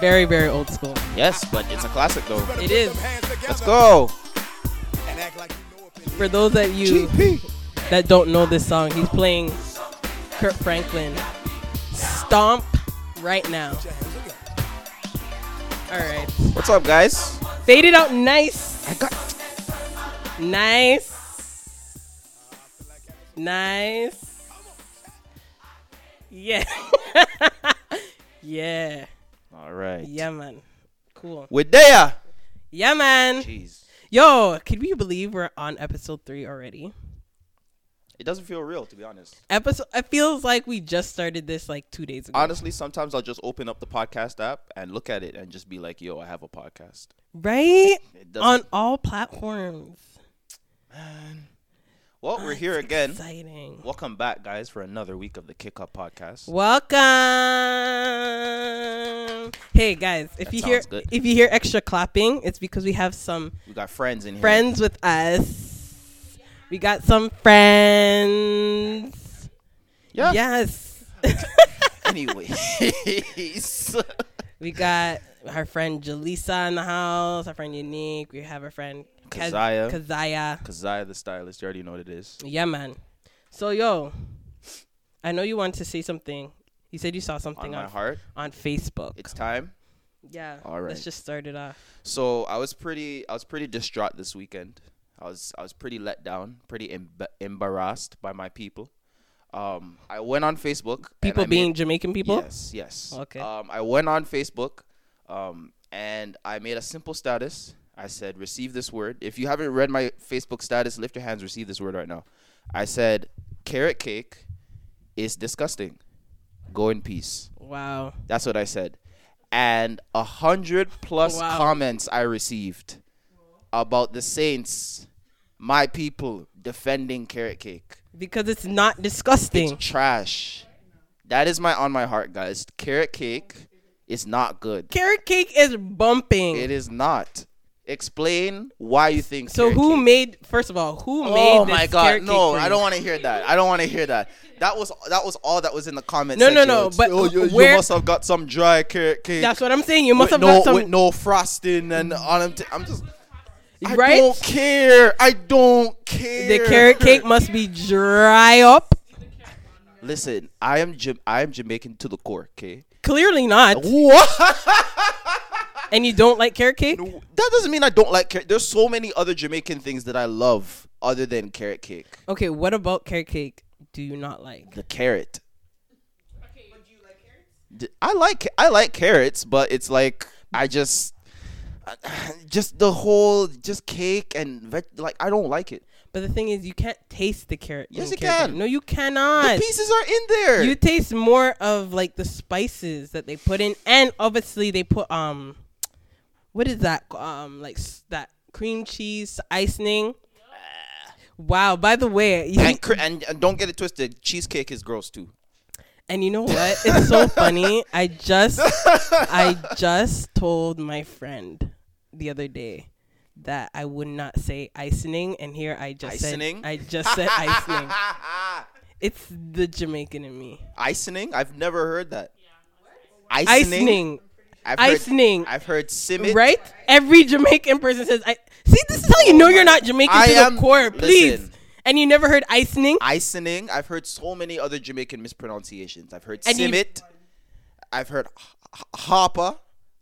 Very, very old school. Yes, but it's a classic though. It is. Let's go. For those that you that don't know this song, he's playing Kirk Franklin. Stomp right now. All right. What's up, guys? Fade it out nice. I got. Nice. Nice. Yeah. yeah. All right. Yeah, man. Cool. We're there. Yeah, man. Jeez. Yo, could we believe we're on episode three already? It doesn't feel real, to be honest. Episode. It feels like we just started this like two days ago. Honestly, sometimes I'll just open up the podcast app and look at it and just be like, "Yo, I have a podcast." right? On all platforms. Man. Well, we're ah, here again. Exciting. Welcome back, guys, for another week of the Kick Up Podcast. Welcome. Hey guys, if That you hear sounds good. if you hear extra clapping, it's because we have some We got friends in here. friends with us. We got some friends. Yeah. Yes. Anyways. we got our friend Jaleesa in the house, our friend Unique. We have our friend Kazaya. Kazaya. Kazaya the stylist. You already know what it is. Yeah, man. So yo, I know you wanted to say something. You said you saw something On my on heart. on Facebook. It's time. yeah. All right. Let's just start it off. So I was pretty, I was pretty distraught this weekend. I was, I was pretty let down, pretty emb- embarrassed by my people. Um, I went on Facebook. People being made, Jamaican people. Yes, yes. Okay. Um, I went on Facebook, um, and I made a simple status. I said, "Receive this word." If you haven't read my Facebook status, lift your hands. Receive this word right now. I said, "Carrot cake is disgusting. Go in peace." Wow. That's what I said. And a hundred plus Wow. comments I received about the Saints, my people, defending carrot cake. Because it's not disgusting. It's trash. That is my on my heart, guys. Carrot cake is not good. Carrot cake is bumping. It is not. Explain why you think. so who cake- made? First of all, who oh made? Oh this my god! No, I don't want to hear that. I don't want to hear that. That was that was all that was in the comments. No, no, section. no, It's, but oh, you, you must have got some dry carrot cake. That's what I'm saying. You must have no got some. with no frosting and them. T- I'm just. I right? don't care. I don't care. the carrot cake must be dry up. Listen, I am Jam- I am Jamaican to the core. Okay. Clearly not. What? And you don't like carrot cake? that doesn't mean I don't like carrot. There's so many other Jamaican things that I love other than carrot cake. Okay, what about carrot cake? Do you not like? The carrot. D- I like carrots? I like I like carrots, but it's like I just just the whole just cake and veg like I don't like it. But the thing is, you can't taste the carrot. Yes, you carrot can. cake. No, you cannot. The cannot. pieces are in there. You taste more of like the spices that they put in, and obviously they put um, what is that? Um, like that cream cheese icing. Wow. By the way, you, and, cr- and and don't get it twisted. Cheesecake is gross too. and you know what? It's so funny. I just I just told my friend the other day that I would not say icing, and here I just Icing? said I just said icing. It's the Jamaican in me. Icing? I've never heard that. Icing. I've heard, Icing. I've heard simit. right? Every Jamaican person says, "I see." This is how you know you're not Jamaican I to am- the core. Please, listen. and you never heard icing. Icing. I've heard so many other Jamaican mispronunciations. I've heard And simit. I've heard h- h- hopper.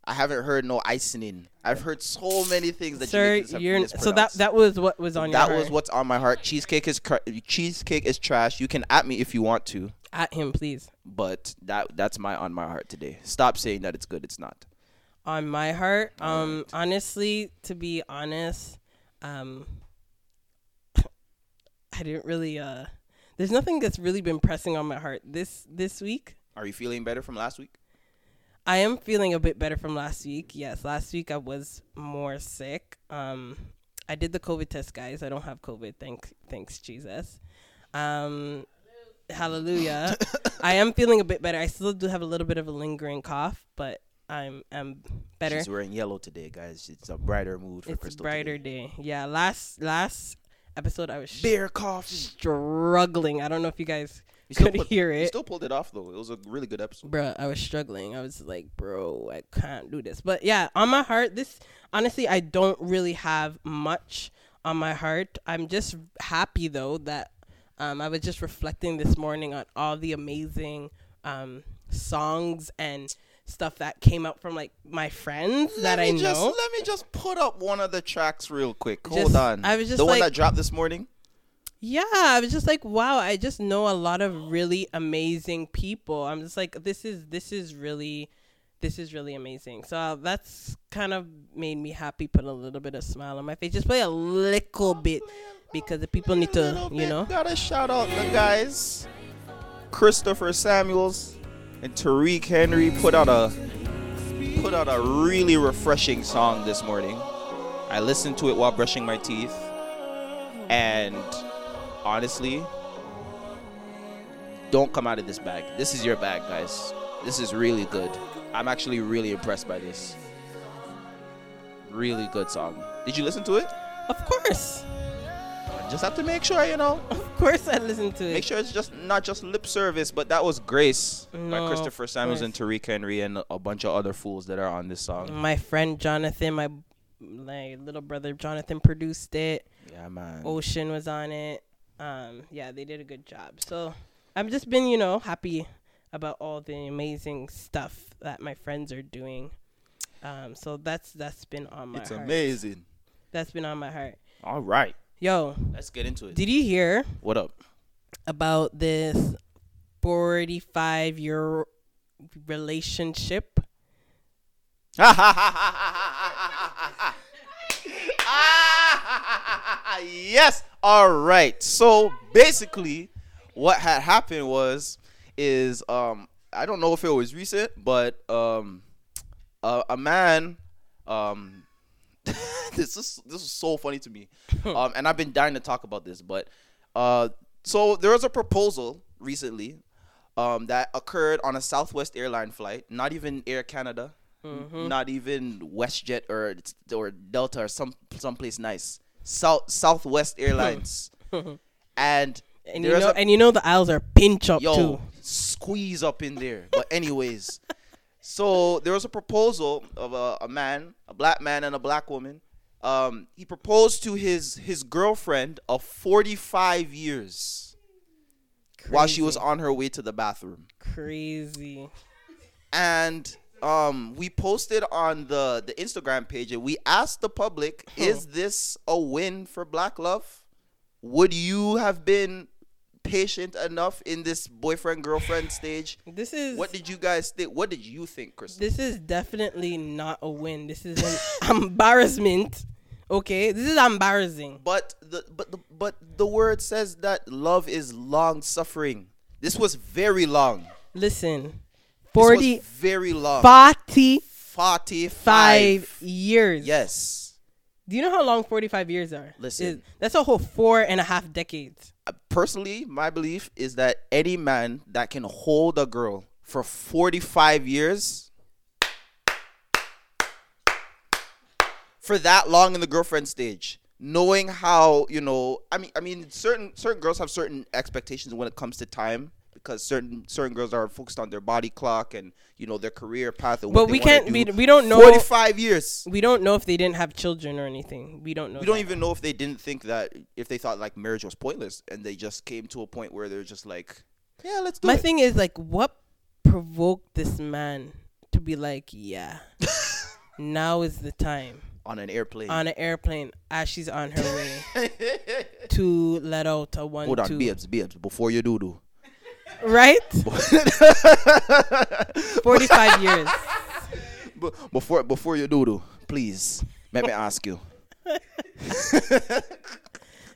I haven't heard no icing. I've heard so many things that Sir, Jamaicans have you're so that that was what was on that your That was heart. what's on my heart. Cheesecake is cr- cheesecake is trash. You can at me if you want to, at him, please. but that that's my on my heart today. Stop saying that it's good. It's not. On my heart, um, honestly, to be honest, um, I didn't really. Uh, there's nothing that's really been pressing on my heart this this week. Are you feeling better from last week? I am feeling a bit better from last week. Yes, last week I was more sick. Um, I did the COVID test, guys. I don't have COVID. Thank, thanks Jesus. Um, hallelujah. I am feeling a bit better. I still do have a little bit of a lingering cough, but I'm I'm better. She's wearing yellow today, guys. It's a brighter mood for It's a Crystal. brighter today. day. Yeah. Last last episode I was sh- Beer coffee. struggling. I don't know if you guys You could hear You it. still pulled it off though. It was a really good episode. Bruh, I was struggling. I was like, bro, I can't do this. But yeah, on my heart, this honestly, I don't really have much on my heart. I'm just happy though that um, I was just reflecting this morning on all the amazing um, songs and stuff that came out from like my friends that let I me just, know. Let me just put up one of the tracks real quick. Hold Just- on. I was just the one like- that dropped this morning. Yeah, I was just like, wow, I just know a lot of really amazing people. I'm just like, this is this is really this is really amazing. So uh, that's kind of made me happy, put a little bit of smile on my face. Just play a little bit because the people need to, you know. Gotta shout out the guys. Christopher Samuels and Tarik Henry put out a put out a really refreshing song this morning. I listened to it while brushing my teeth, and honestly, don't come out of this bag. This is your bag, guys. This is really good. I'm actually really impressed by this. Really good song. Did you listen to it? Of course. Just have to make sure, you know. Of course I listened to it. Make sure it's just not just lip service, but that was Grace by Christopher Samuels and Tarik Henry and a bunch of other fools that are on this song. my friend Jonathan, my my little brother Jonathan produced it. Yeah, man. Ocean was on it. Um, yeah, they did a good job. So I've just been, you know, happy about all the amazing stuff that my friends are doing. Um, so that's that's been on my it's heart. amazing. That's been on my heart. All right, Yo, let's get into it. did you hear what up? about this forty-five year relationship? yes. All right. So basically, what had happened was, is um, I don't know if it was recent, but um, a, a man, um, this is this is so funny to me, um, and I've been dying to talk about this, but uh, so there was a proposal recently, um, that occurred on a Southwest airline flight, not even Air Canada, Mm-hmm. not even WestJet or or Delta or some someplace nice. South Southwest Airlines, and And you know, a and you know the aisles are pinch up yo too. squeeze up in there. But anyways, so there was a proposal of a, a man, a black man and a black woman. Um, he proposed to his his girlfriend of 45 years while she was on her way to the bathroom. crazy. and um, we posted on the the Instagram page and we asked the public, is this a win for Black Love? Would you have been patient enough in this boyfriend girlfriend stage? This is What did you guys think? What did you think, Chris? This is definitely not a win. This is an embarrassment. Okay, this is embarrassing. But the but the but the word says that love is long suffering. This was very long. Listen, 40, very long. 45 Forty-five. years. Yes. Do you know how long 45 years are? Listen. Is- that's a whole four and a half decades. Uh, Personally, my belief is that any man that can hold a girl for 45 years for that long in the girlfriend stage, knowing how, you know, I mean I mean certain certain girls have certain expectations when it comes to time because certain certain girls are focused on their body clock and, you know, their career path and But we can't- we- do. we don't know- 45 years. We don't know if they didn't have children or anything. We don't know. We don't that. even know if they didn't think that if they thought like marriage was pointless and they just came to a point where they're just like, yeah, let's do My it. thing is like, what provoked this man to be like, yeah, now is the time on an airplane. on an airplane as she's on her way to let out a one Hold on, two. Bibbs, Bibbs, before you do do. Right? 45 years. Before before you do do, please let me ask you.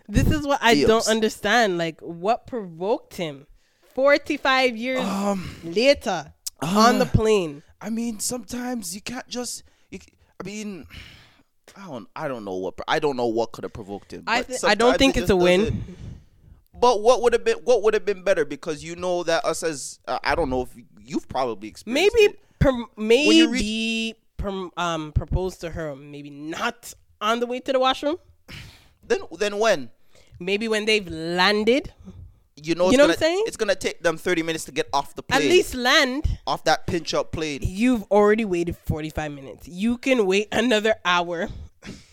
This is what I don't understand. Like, what provoked him? 45 years Um, later on the plane. I mean, sometimes you can't just. You, I mean, I don't. I don't know what. I don't know what could have provoked him. I th- I don't think it it's a win. But what would have been what would have been better because you know that us as uh, I don't know if you've probably experienced Maybe, it. per, maybe per, um, propose to her. Maybe not on the way to the washroom. then then when Maybe when they've landed. you know, You know gonna, what I'm saying? It's gonna take them thirty minutes to get off the plane. At least land. off that pinch up plane. You've already waited 45 minutes. You can wait another hour.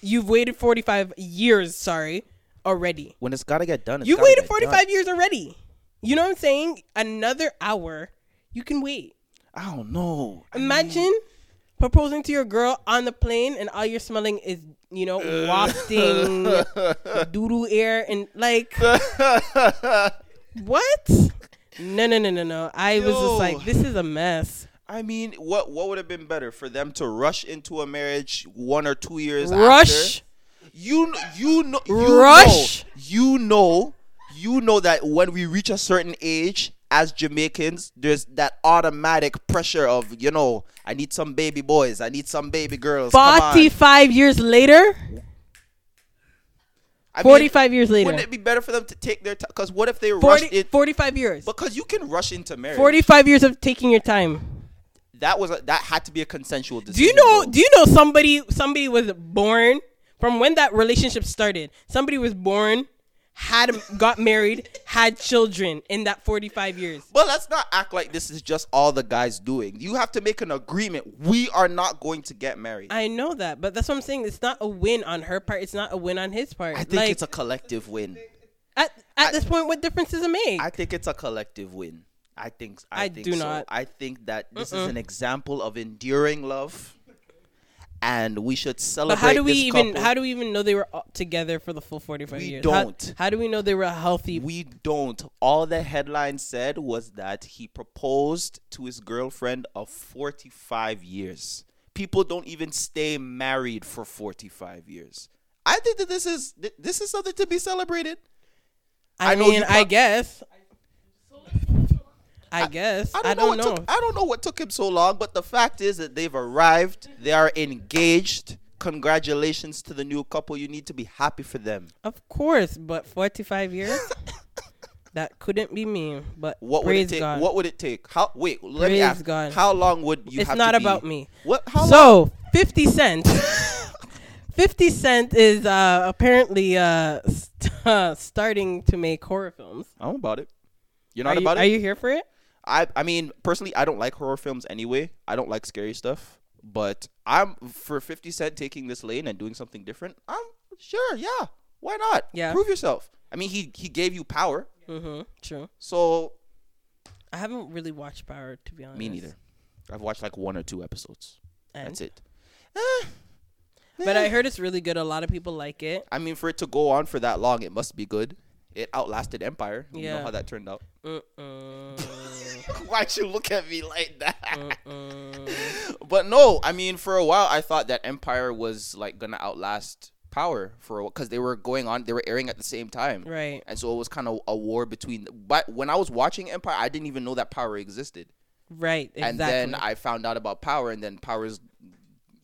You've waited 45 years, sorry, already. When it's gotta get done, it's You waited 45 done. years already. You know what I'm saying? Another hour, you can wait. I don't know. I mean, Imagine proposing to your girl on the plane and all you're smelling is, you know, wafting doodoo air and like what? No, no, no, no, no. I was just like, this is a mess. I mean, what what would have been better for them to rush into a marriage one or two years Rush. after? You you know you Rush. know you know you know that when we reach a certain age as Jamaicans, there's that automatic pressure of you know I need some baby boys, I need some baby girls. 45 years later? I mean, 45 years later. Wouldn't it be better for them to take their time? Because what if they 40, rushed it? 45 years. Because you can rush into marriage. 45 years of taking your time. That was a, that had to be a consensual decision. Do you know though. do you know somebody somebody was born from when that relationship started? Somebody was born, had got married, had children in that 45 years. But let's not act like this is just all the guys doing. You have to make an agreement. We are not going to get married. I, I know that, but that's what I'm saying. It's not a win on her part. It's not a win on his part. I think like, it's a collective win. at at this point, what difference does it make? I think it's a collective win. I think I, I think do so. not. I think that this is an example of enduring love, and we should celebrate. but how do we even couple. how do we even know they were together for the full 45 We years? don't. How, how do we know they were healthy? We don't. All the headline said was that he proposed to his girlfriend of 45 years. People don't even stay married for 45 years. I think that this is this is something to be celebrated. I, I mean, you I guess. I guess. I don't, what know. Took, I don't know what took him so long, but the fact is that they've arrived. They are engaged. Congratulations to the new couple. You need to be happy for them. Of course, but 45 years? that couldn't be me. But What would it take? God. What would it take? How? Wait, let me ask. God. How long would you? it's have not to be- about me. What? How long? So, 50 Cent. 50 Cent is uh, apparently uh, st- uh, starting to make horror films. I'm about it. You're Are not you, about are you here for it? I I mean, personally, I don't like horror films anyway. I don't like scary stuff. But I'm for 50 Cent taking this lane and doing something different. I'm sure. Yeah. Why not? Yeah. Prove yourself. I mean, he he gave you power. Mm-hmm. True. So I haven't really watched Power, to be honest. me neither. I've watched like one or two episodes. And- That's it. Eh, But eh. I heard it's really good. A lot of people like it. I mean, for it to go on for that long, it must be good. It outlasted Empire. You know Yeah. how that turned out. Mm-mm. Why'd you look at me like that? But no, I mean, for a while, I thought that Empire was like gonna outlast Power for because they were going on, they were airing at the same time, Right. and so it was kind of a war between. But when I was watching Empire, I didn't even know that Power existed, Right. Exactly. and then I found out about Power, and then Power's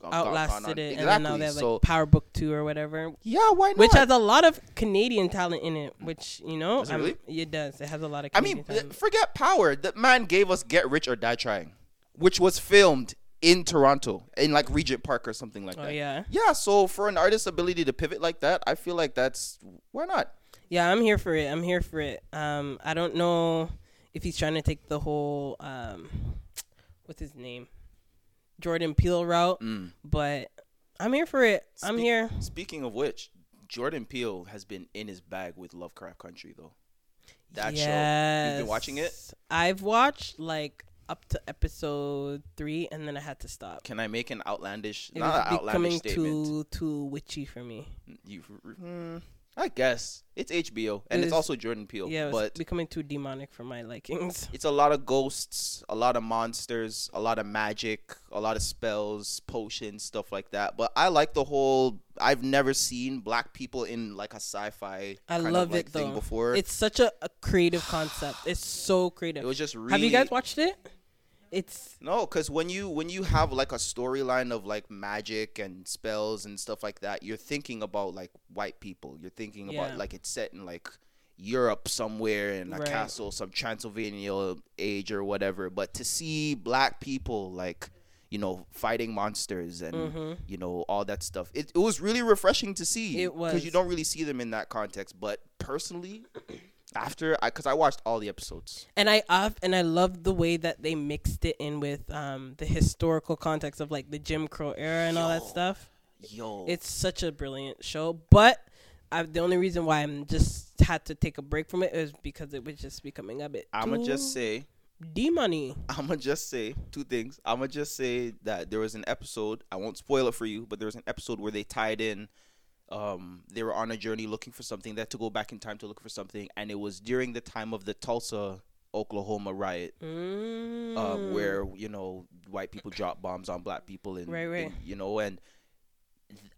outlasted it, Exactly. and now they have like so Power Book Two or whatever, yeah, why not? which has a lot of Canadian talent in it. Which you know, it really? it does. It has a lot of. I mean, talent. forget Power. The man gave us Get Rich or Die Trying, which was filmed in Toronto, in like Regent Park or something like oh that. yeah, Yeah, so for an artist's ability to pivot like that, I feel like that's why not? yeah. I'm here for it. I'm here for it. Um, I don't know if he's trying to take the whole um, what's his name, Jordan Peele route, Mm. but I'm here for it. I'm here. Speaking of which, Jordan Peele has been in his bag with Lovecraft Country though. That show. You've been watching it? I've watched like up to episode three, and then I had to stop. Can I make an outlandish, It not an outlandish becoming statement? too too witchy for me. You, mm, I guess it's HBO and It it's also Jordan Peele. Yeah, but becoming too demonic for my likings. it's a lot of ghosts, a lot of monsters, a lot of magic, a lot of spells, potions, stuff like that. But I like the whole. I've never seen black people in like a sci-fi. I love like, it thing though. Before It's such a, a creative concept. It's so creative. it was just really. Have you guys watched it? It's No, because when you when you have like a storyline of like magic and spells and stuff like that, you're thinking about like white people. You're thinking Yeah. about like it's set in like Europe somewhere in a Right. castle, some Transylvania age or whatever. But to see black people like you know fighting monsters and Mhm. you know all that stuff, it, it was really refreshing to see. It was because you don't really see them in that context. But personally. After I, cause I watched all the episodes. And I uh, and I love the way that they mixed it in with um the historical context of like the Jim Crow era and all that stuff. Yo, It's such a brilliant show, but I, the only reason why I'm just had to take a break from it is because it was just becoming a bit. I'ma just say, D money. I'ma just say two things. I'ma just say that there was an episode. I won't spoil it for you, but there was an episode where they tied in. Um, they were on a journey looking for something. They had to go back in time to look for something, and it was during the time of the Tulsa, Oklahoma riot. Mm. um, where you know white people drop bombs on black people and, Right, right. and, you know and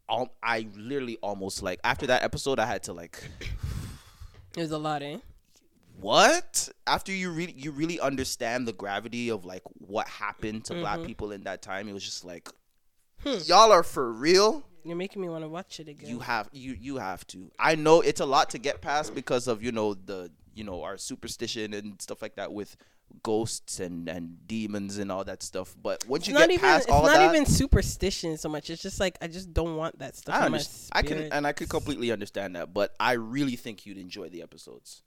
um, I literally almost like after that episode I had to like There's a lot, eh? what after you really you really understand the gravity of like what happened to black Mhm. people in that time it was just like Hmm. y'all are for real You're making me want to watch it again. you have you you have to i know it's a lot to get past because of you know the you know our superstition and stuff like that with ghosts and and demons and all that stuff but once it's you not get even. past It's not even superstition so much. It's just like I just don't want that stuff. I in my understand. I can and I could completely understand that, but I really think you'd enjoy the episodes.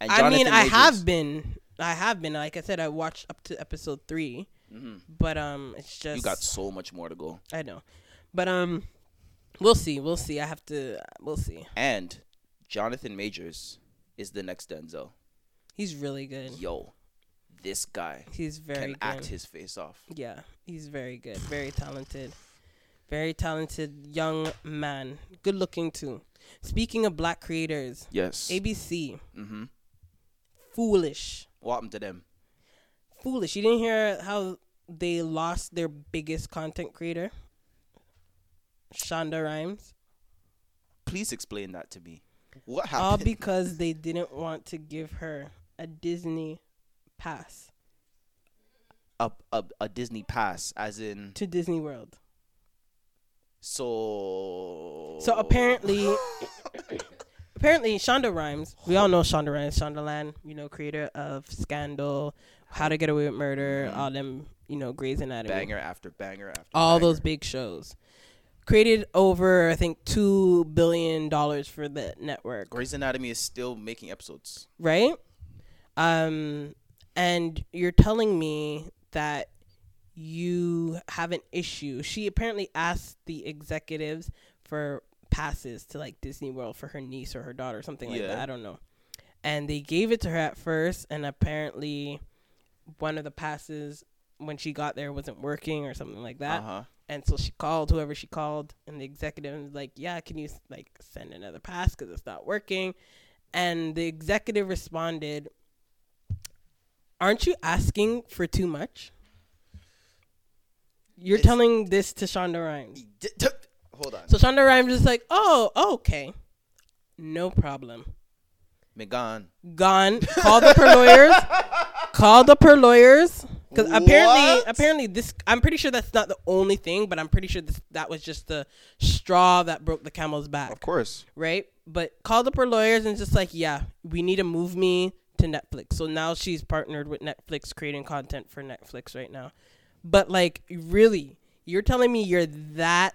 And I mean, I Majors- have been. I have been. Like I said, I watched up to episode three, Mhm. but um, it's just You got so much more to go. I know, but um, we'll see. We'll see. I have to. We'll see. And Jonathan Majors is the next Denzel. He's really good. Yo, this guy He's very can good. act his face off. Yeah, he's very good. Very talented. Very talented young man. Good looking too. Speaking of black creators, Yes. ABC, mm-hmm. foolish, What happened to them? foolish. You didn't hear how they lost their biggest content creator, Shonda Rhimes, Please explain that to me. What happened? all because they didn't want to give her a Disney pass a, a a Disney pass, as in to Disney World. so. So apparently, apparently Shonda Rhimes. We all know Shonda Rhimes, Shonda Shondaland, you know, creator of Scandal, How to Get Away with Murder, Mhm. all them, you know, Grey's Anatomy, banger after banger after all banger. those big shows. Created over, I think, two billion dollars for the network, Grey's Anatomy is still making episodes. right? Um, and you're telling me that you have an issue. She apparently asked the executives for passes to like Disney World for her niece or her daughter, or something like Yeah. that. I don't know. And they gave it to her at first, and apparently, one of the passes when she got there wasn't working or something like that. Uh huh. And so she called whoever she called, and the executive was like, "Yeah, can you like send another pass because it's not working?" And the executive responded, "Aren't you asking for too much?" You're It's- telling this to Shonda Rhimes. Hold on. So Shonda Rhimes is like, "Oh, okay, no problem." Megan. Gone. Called up her lawyers. Called up her lawyers. Because apparently, apparently this. I'm pretty sure that's not the only thing, but I'm pretty sure this that was just the straw that broke the camel's back. Of course. right? But called up her lawyers and just like, yeah, we need to move me to Netflix. So now she's partnered with Netflix, creating content for Netflix right now. But like, really, you're telling me you're that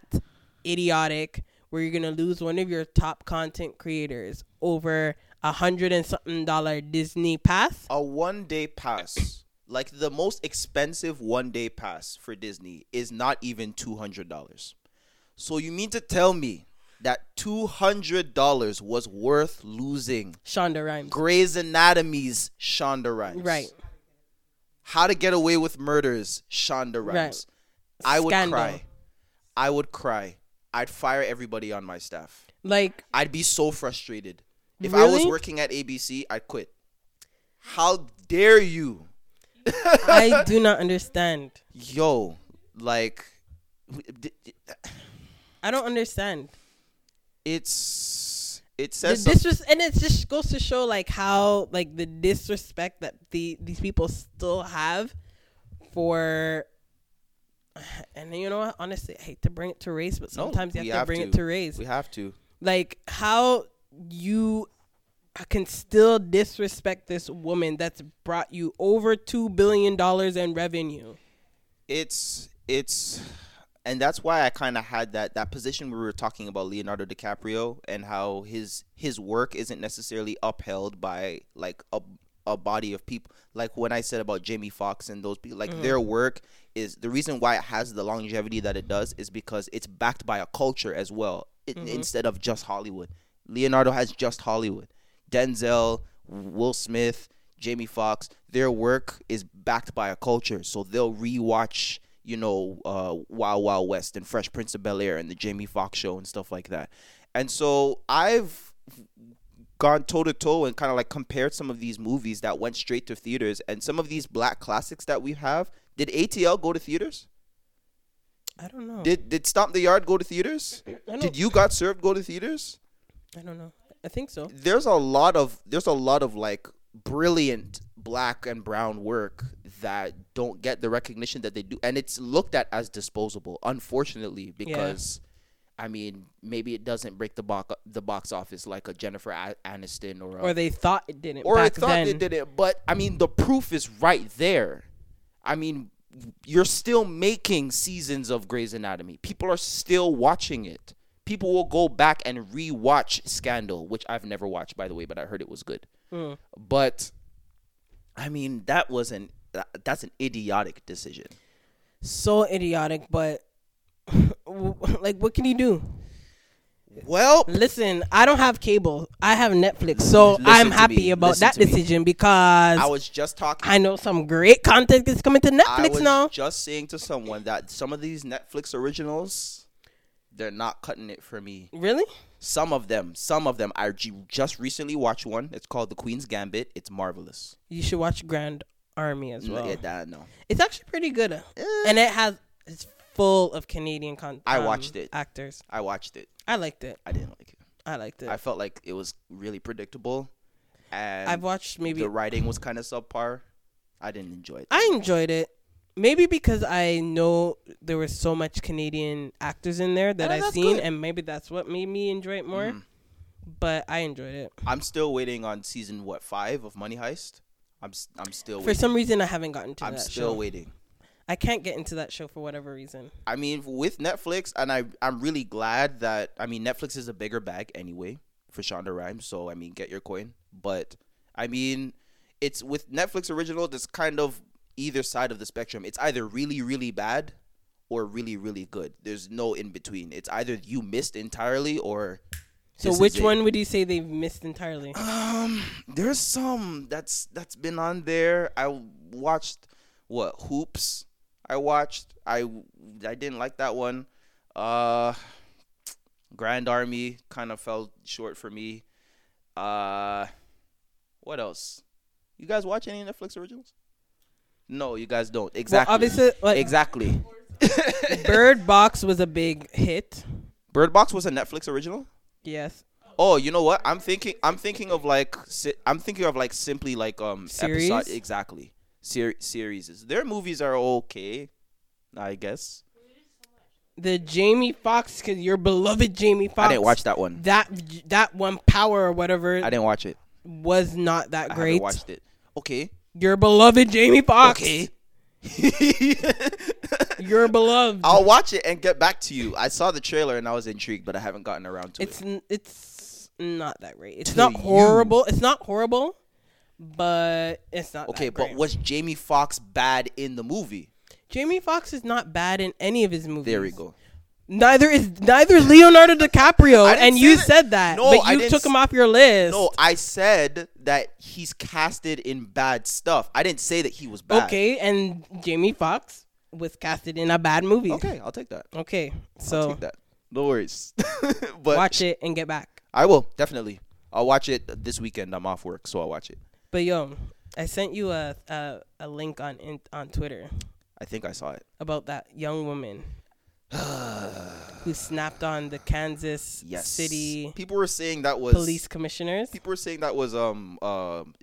idiotic where you're gonna lose one of your top content creators over a hundred and something dollar Disney pass? A one day pass, like the most expensive one day pass for Disney, is not even two hundred dollars. So you mean to tell me that two hundred dollars was worth losing Shonda Rhimes, Grey's Anatomy's Shonda Rhimes? right? How to Get Away with Murders, Shonda Rhimes. I would Scandal. cry. I would cry. I'd fire everybody on my staff. Like, I'd be so frustrated. If I was working at ABC, I'd quit. How dare you? I do not understand. Yo, like I don't understand. it's it says some- disres- and it just goes to show like how like the disrespect that the these people still have for and you know what honestly i hate to bring it to race but No, sometimes you we have to have bring to. it to race we have to. like how you can still disrespect this woman that's brought you over two billion dollars in revenue It's it's and that's why I kind of had that that position where we were talking about Leonardo DiCaprio and how his his work isn't necessarily upheld by like a a body of people. Like when I said about Jamie Foxx and those people, like Mm-hmm. their work is the reason why it has the longevity that it does is because it's backed by a culture as well, it, Mm-hmm. instead of just Hollywood. Leonardo has just Hollywood. Denzel, Will Smith, Jamie Foxx, their work is backed by a culture, so they'll rewatch, you know, uh, Wild Wild West and Fresh Prince of Bel Air and the Jamie Foxx show and stuff like that. And so I've gone toe to toe and kind of like compared some of these movies that went straight to theaters and some of these black classics that we have. Did ATL go to theaters? I don't know. Did did Stomp the Yard go to theaters? Did You Got Served go to theaters? I don't know. I think so. there's a lot of there's a lot of like brilliant black and brown work that don't get the recognition that they do and it's looked at as disposable unfortunately because I mean maybe it doesn't break the box the box office like a Jennifer Aniston or a, Or they thought it didn't. or back thought then. they did it but I mean the proof is right there I mean you're still making seasons of Grey's Anatomy people are still watching it people will go back and rewatch Scandal which I've never watched by the way but I heard it was good Mm. but I mean, that was an that's an idiotic decision. So idiotic, but like, what can you do? Well, Listen, I don't have cable. I have Netflix, so I'm happy me. about Listen that to me. decision because I was just talking. I know some great content is coming to I Netflix was now. just saying to someone that some of these Netflix originals, they're not cutting it for me. Really? Some of them, some of them. I just recently watched one. It's called The Queen's Gambit. It's marvelous. You should watch Grand Army as well. yeah, that, no. It's actually pretty good, Eh. and it has it's full of Canadian content. I watched it. Actors. I watched it. I liked it. I didn't like it. I liked it. I felt like it was really predictable, and I've watched maybe the writing was kind of subpar. I didn't enjoy it. I enjoyed it. Maybe because I know there was so much Canadian actors in there that Oh, I've seen, good. and maybe that's what made me enjoy it more. Mhm. But I enjoyed it. I'm still waiting on season what five of Money Heist. I'm I'm still For waiting. some reason, I haven't gotten to that. I'm that still show. waiting. I can't get into that show for whatever reason. I mean, with Netflix, and I I'm really glad that I mean Netflix is a bigger bag anyway for Shonda Rhimes. So I mean, get your coin. But I mean, it's with Netflix original. That's kind of either side of the spectrum. It's either really really bad or really really good. There's no in between. It's either you missed entirely or. So, which one would you say they've missed entirely? Um, there's some that's that's been on there. I watched what Hoops. I watched. I I didn't like that one. Uh, Grand Army kind of fell short for me. Uh, what else? You guys watch any Netflix originals? No, you guys don't. Exactly. Well, obviously, like exactly. Bird Box was a big hit. Bird Box was a Netflix original. Yes. Oh, you know what? I'm thinking. I'm thinking of like. si- I'm thinking of like simply like um Series? episode exactly. Ser- series. Their movies are okay, I guess. The Jamie Foxx, cause your beloved Jamie Foxx. I didn't watch that one. that. That one, Power or whatever, I didn't watch it. was not that I great. haven't watched it. Okay. Your beloved Jamie Foxx. Okay. Your beloved. I'll watch it and get back to you. I saw the trailer and I was intrigued, but I haven't gotten around to it's it. n- it's not that great. It's To not you. horrible. It's not horrible, but it's not Okay, that but great. was Jamie Foxx bad in the movie? Jamie Foxx is not bad in any of his movies. There we go. Neither is neither is Leonardo DiCaprio, and you that. said that, No, but you took him off your list. No, I said that he's casted in bad stuff. I didn't say that he was bad. okay, and Jamie Foxx was casted in a bad movie. Okay, I'll take that. Okay, I'll so take that. No worries. but watch it and get back. I will definitely. I'll watch it this weekend. I'm off work, so I'll watch it. But yo, I sent you a a, a link on in, on Twitter I think I saw it. about that young woman who snapped on the Kansas Yes. City People were saying that was police commissioners. People were saying that was um um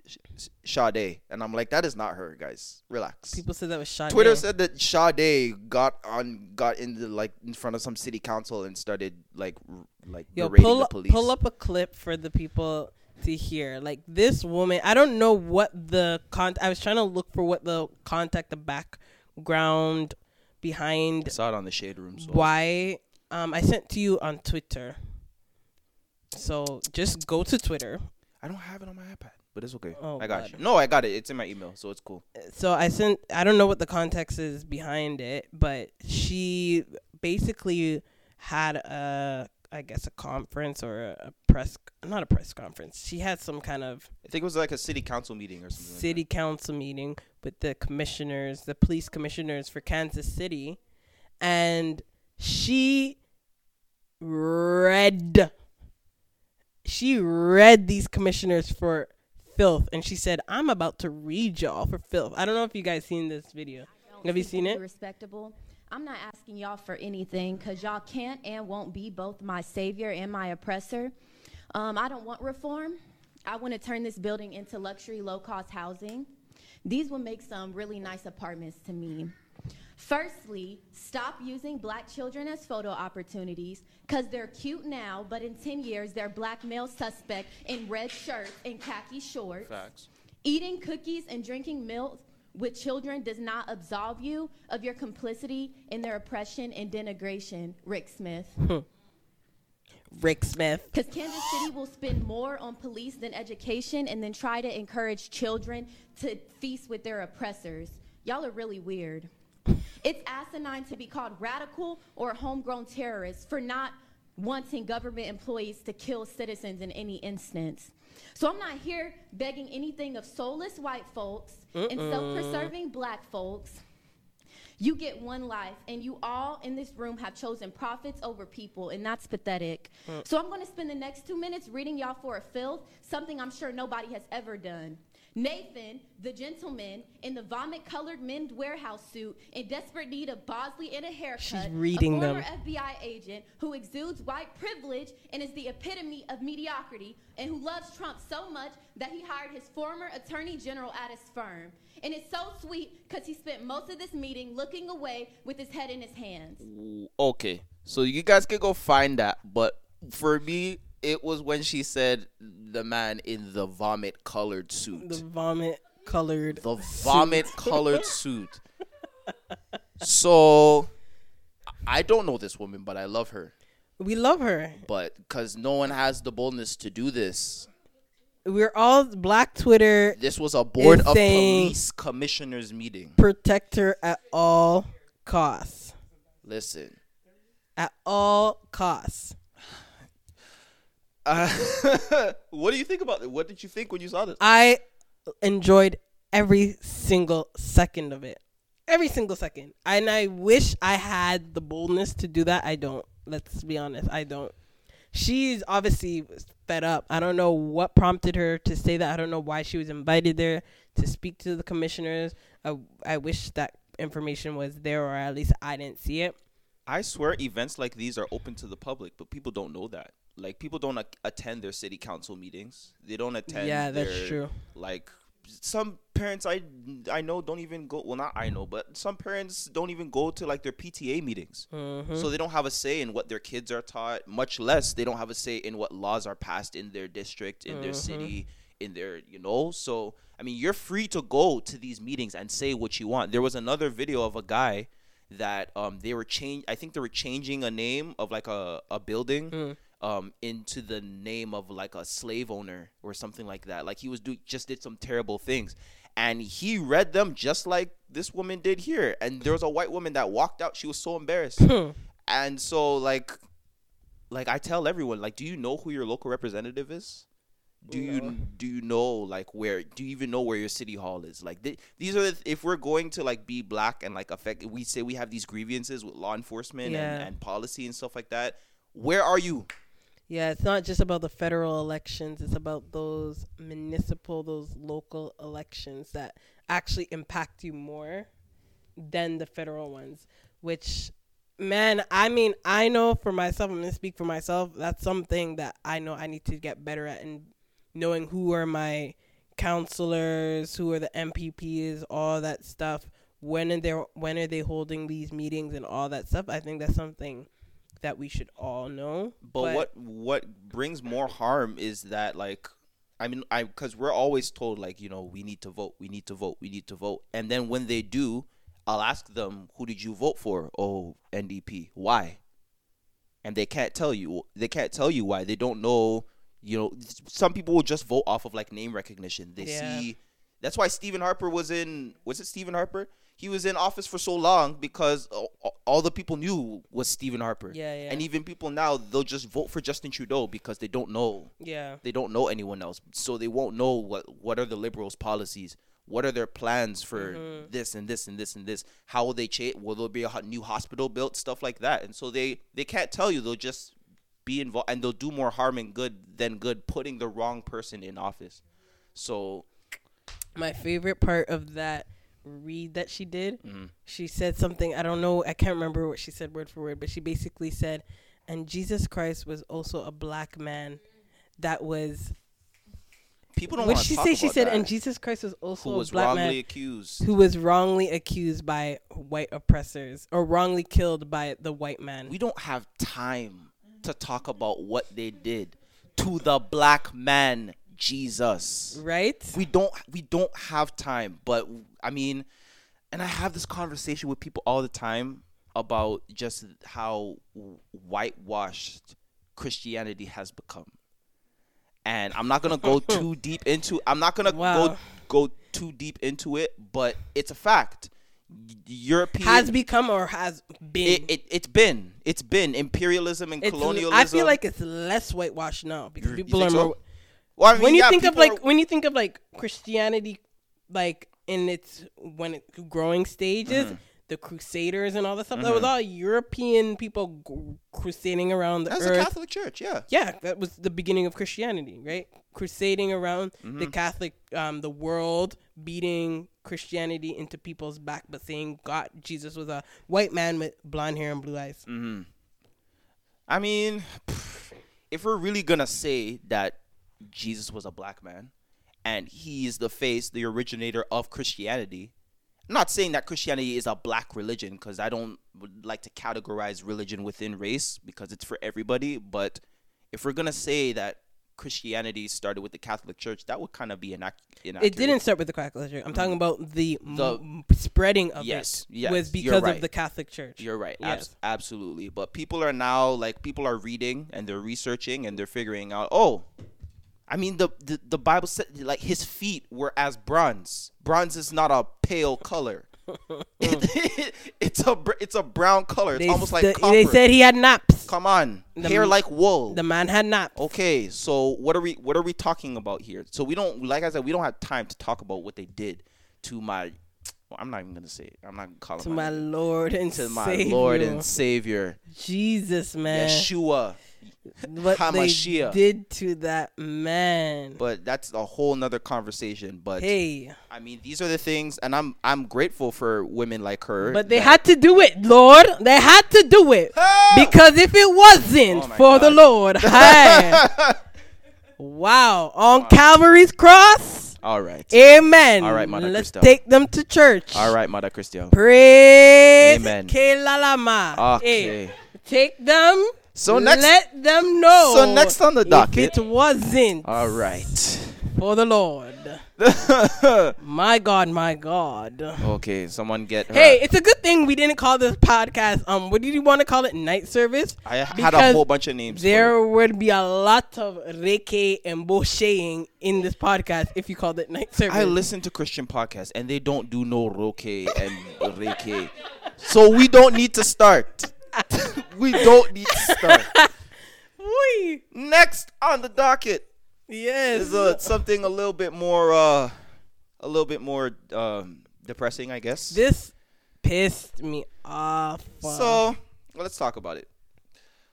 Sade, and I'm like, that is not her, guys. Relax. People said that was shot. Twitter said that Sade got on got into like in front of some city council and started like like Yo, pull the police. pull up a clip for the people to hear. Like this woman, I don't know what the con. I was trying to look for what the contact, the background behind I saw it on the shade room. So why um I sent to you on Twitter. So just go to Twitter. I don't have it on my iPad, but it's okay. Oh, I got God. you. No, I got it. It's in my email, so it's cool. So I sent I don't know what the context is behind it, but she basically had a I guess a conference or a, a press not a press conference. She had some kind of I think it was like a city council meeting or something. like city council meeting with the commissioners, the police commissioners for Kansas City, and she read she read these commissioners for filth and she said i'm about to read y'all for filth i don't know if you guys seen this video have you seen it Respectable. I'm not asking y'all for anything because y'all can't and won't be both my savior and my oppressor. Um, I don't want reform. I want to turn this building into luxury, low cost housing. These will make some really nice apartments to me. Firstly, stop using black children as photo opportunities because they're cute now, but in 10 years, they're black male suspect in red shirts and khaki shorts. Facts. Eating cookies and drinking milk with children does not absolve you of your complicity in their oppression and denigration, Rick Smith. rick smith Because Kansas City will spend more on police than education and then try to encourage children to feast with their oppressors. Y'all are really weird. It's asinine to be called radical or homegrown terrorists for not wanting government employees to kill citizens in any instance. So I'm not here begging anything of soulless white folks and self-preserving black folks. You get one life, and you all in this room have chosen profits over people, and that's pathetic. Hmm. So I'm going to spend the next two minutes reading y'all for a filth, something I'm sure nobody has ever done. Nathan, the gentleman in the vomit-colored Men's Wearhouse suit, in desperate need of Bosley and a haircut, She's reading a former them. FBI agent who exudes white privilege and is the epitome of mediocrity, and who loves Trump so much that he hired his former attorney general at his firm. And it's so sweet because he spent most of this meeting looking away with his head in his hands. Okay, so you guys can go find that, but for me, it was when she said the man in the vomit colored suit. the vomit colored the vomit colored suit. So I don't know this woman, but I love her. we love her But because no one has the boldness to do this, we're all black twitter this was a board of police commissioners meeting. protect her at all costs Listen, at all costs uh, what do you think about it? What did you think when you saw this? I enjoyed every single second of it. Every single second. And I wish I had the boldness to do that. I don't. Let's be honest. I don't. She's obviously fed up. I don't know what prompted her to say that. I don't know why she was invited there to speak to the commissioners. I, I wish that information was there or at least I didn't see it. I swear events like these are open to the public, but people don't know that. Like people don't a- attend their city council meetings. They don't attend. Yeah, that's their, true. Like some parents I I know don't even go. Well, not I know, but some parents don't even go to like their PTA meetings. Mm-hmm. So they don't have a say in what their kids are taught. Much less they don't have a say in what laws are passed in their district, in their city, in their you know. So I mean, you're free to go to these meetings and say what you want. There was another video of a guy that um they were change. I think they were changing a name of like a a building. Um, into the name of like a slave owner or something like that. Like he was do just did some terrible things, and he read them just like this woman did here. And there was a white woman that walked out. She was so embarrassed and so like like i tell everyone like do you know who your local representative is do you do you know like where do you even know where your city hall is like th- these are the, if we're going to like be black and like affect we say we have these grievances with law enforcement Yeah. and, and policy and stuff like that where are you Yeah, it's not just about the federal elections. It's about those municipal, those local elections that actually impact you more than the federal ones. Which, man, I mean, I know for myself, I'm going to speak for myself. That's something that I know I need to get better at and knowing who are my councilors, who are the MPPs, all that stuff. When are they when are they holding these meetings and all that stuff? I think that's something that we should all know. but, what what brings more harm is that like I mean I cuz we're always told like you know we need to vote we need to vote we need to vote and then when they do I'll ask them, "Who did you vote for?" Oh, NDP. Why? And they can't tell you. They can't tell you why. They don't know. You know, some people will just vote off of like name recognition. They Yeah. see. That's why Stephen Harper was in. Was it Stephen Harper? He was in office for so long because all, the people knew was Stephen Harper. Yeah, yeah. And even people now, they'll just vote for Justin Trudeau because they don't know Yeah. they don't know anyone else so they won't know what what are the liberals policies what are their plans for Mm-hmm. this and this and this and this how will they change will there be a new hospital built stuff like that and so they they can't tell you they'll just be involved and they'll do more harm and good than good putting the wrong person in office so My favorite part of that read that she did, Mm-hmm. she said something. I don't know. I can't remember what she said word for word, but she basically said, "And Jesus Christ was also a black man that was." people don't What want did to she say? She said. "And Jesus Christ was also who a was black wrongly man accused who was wrongly accused by white oppressors or wrongly killed by the white man." we don't have time to talk about what they did to the black man jesus right? we don't we don't have time but i mean and i have this conversation with people all the time about just how whitewashed christianity has become and i'm not gonna go too deep into i'm not gonna Wow. go go too deep into it but it's a fact european has become or has been. it, it, it's been it's been imperialism and It's- colonialism I feel like it's less whitewashed now because people are so? more. Well, I mean, when you think of like when you think of like Christianity, like in its when it growing stages, Mm-hmm. the Crusaders and all that stuff. That was all European people g- crusading around the that's the earth. catholic church yeah yeah, that was the beginning of Christianity, right? Crusading around Mm-hmm. the Catholic, um, the world, beating Christianity into people's back, but saying God, Jesus was a white man with blonde hair and blue eyes. Mm-hmm. I mean, if we're really gonna say that Jesus was a black man and he is the face, the originator of Christianity, I'm not saying that Christianity is a black religion because I don't like to categorize religion within race because it's for everybody. But if we're gonna say that Christianity started with the Catholic Church, that would kind of be inac- inaccurate. It didn't start with the Catholic Church. I'm talking mm. about the, The- m- spreading of Yes, it yes, was because right. of the Catholic Church. You're right. Yes. Abs- absolutely. But people are now like people are reading and they're researching and they're figuring out. Oh, I mean the the, the Bible said like his feet were as bronze. Bronze is not a pale color. It- it's a it's a brown color. It's They, almost like st- copper. they said he had naps. Come on, The hair m- like wool. The man had naps. Okay, so what are we what are we talking about here? So we don't like I said we don't have time to talk about what they did to my. Well, I'm not even gonna say it. I'm not gonna call To my Lord and to my Lord and Savior Jesus, man. Yeshua. What Hamashiach. they did to that man. But that's a whole nother conversation. But hey, I mean, these are the things, and I'm I'm grateful for women like her. but they had to do it, Lord. They had to do it because if it wasn't Oh for the Lord, hey, wow, on Calvary's cross. All right. Amen. All right, Mother Let's Crystal. take them to church. All right, Mother Christian. Praise Amen. Ke lalama. Okay. Eh, take them. So next- let them know. So next on the if docket- it wasn't All right. for the Lord. My God, my God. okay, someone get her. Hey, it's a good thing we didn't call this podcast. Um, what did you want to call it? Night service. I had a whole bunch of names. There would be a lot of reke and bosheing in this podcast if you called it night service. I listen to Christian podcasts, and they don't do no roke and reke. So we don't need to start. we don't need to start. Whee! Next on the docket Yes. is uh, something a little bit more, uh, a little bit more um, depressing, I guess. this pissed me off. So let's talk about it.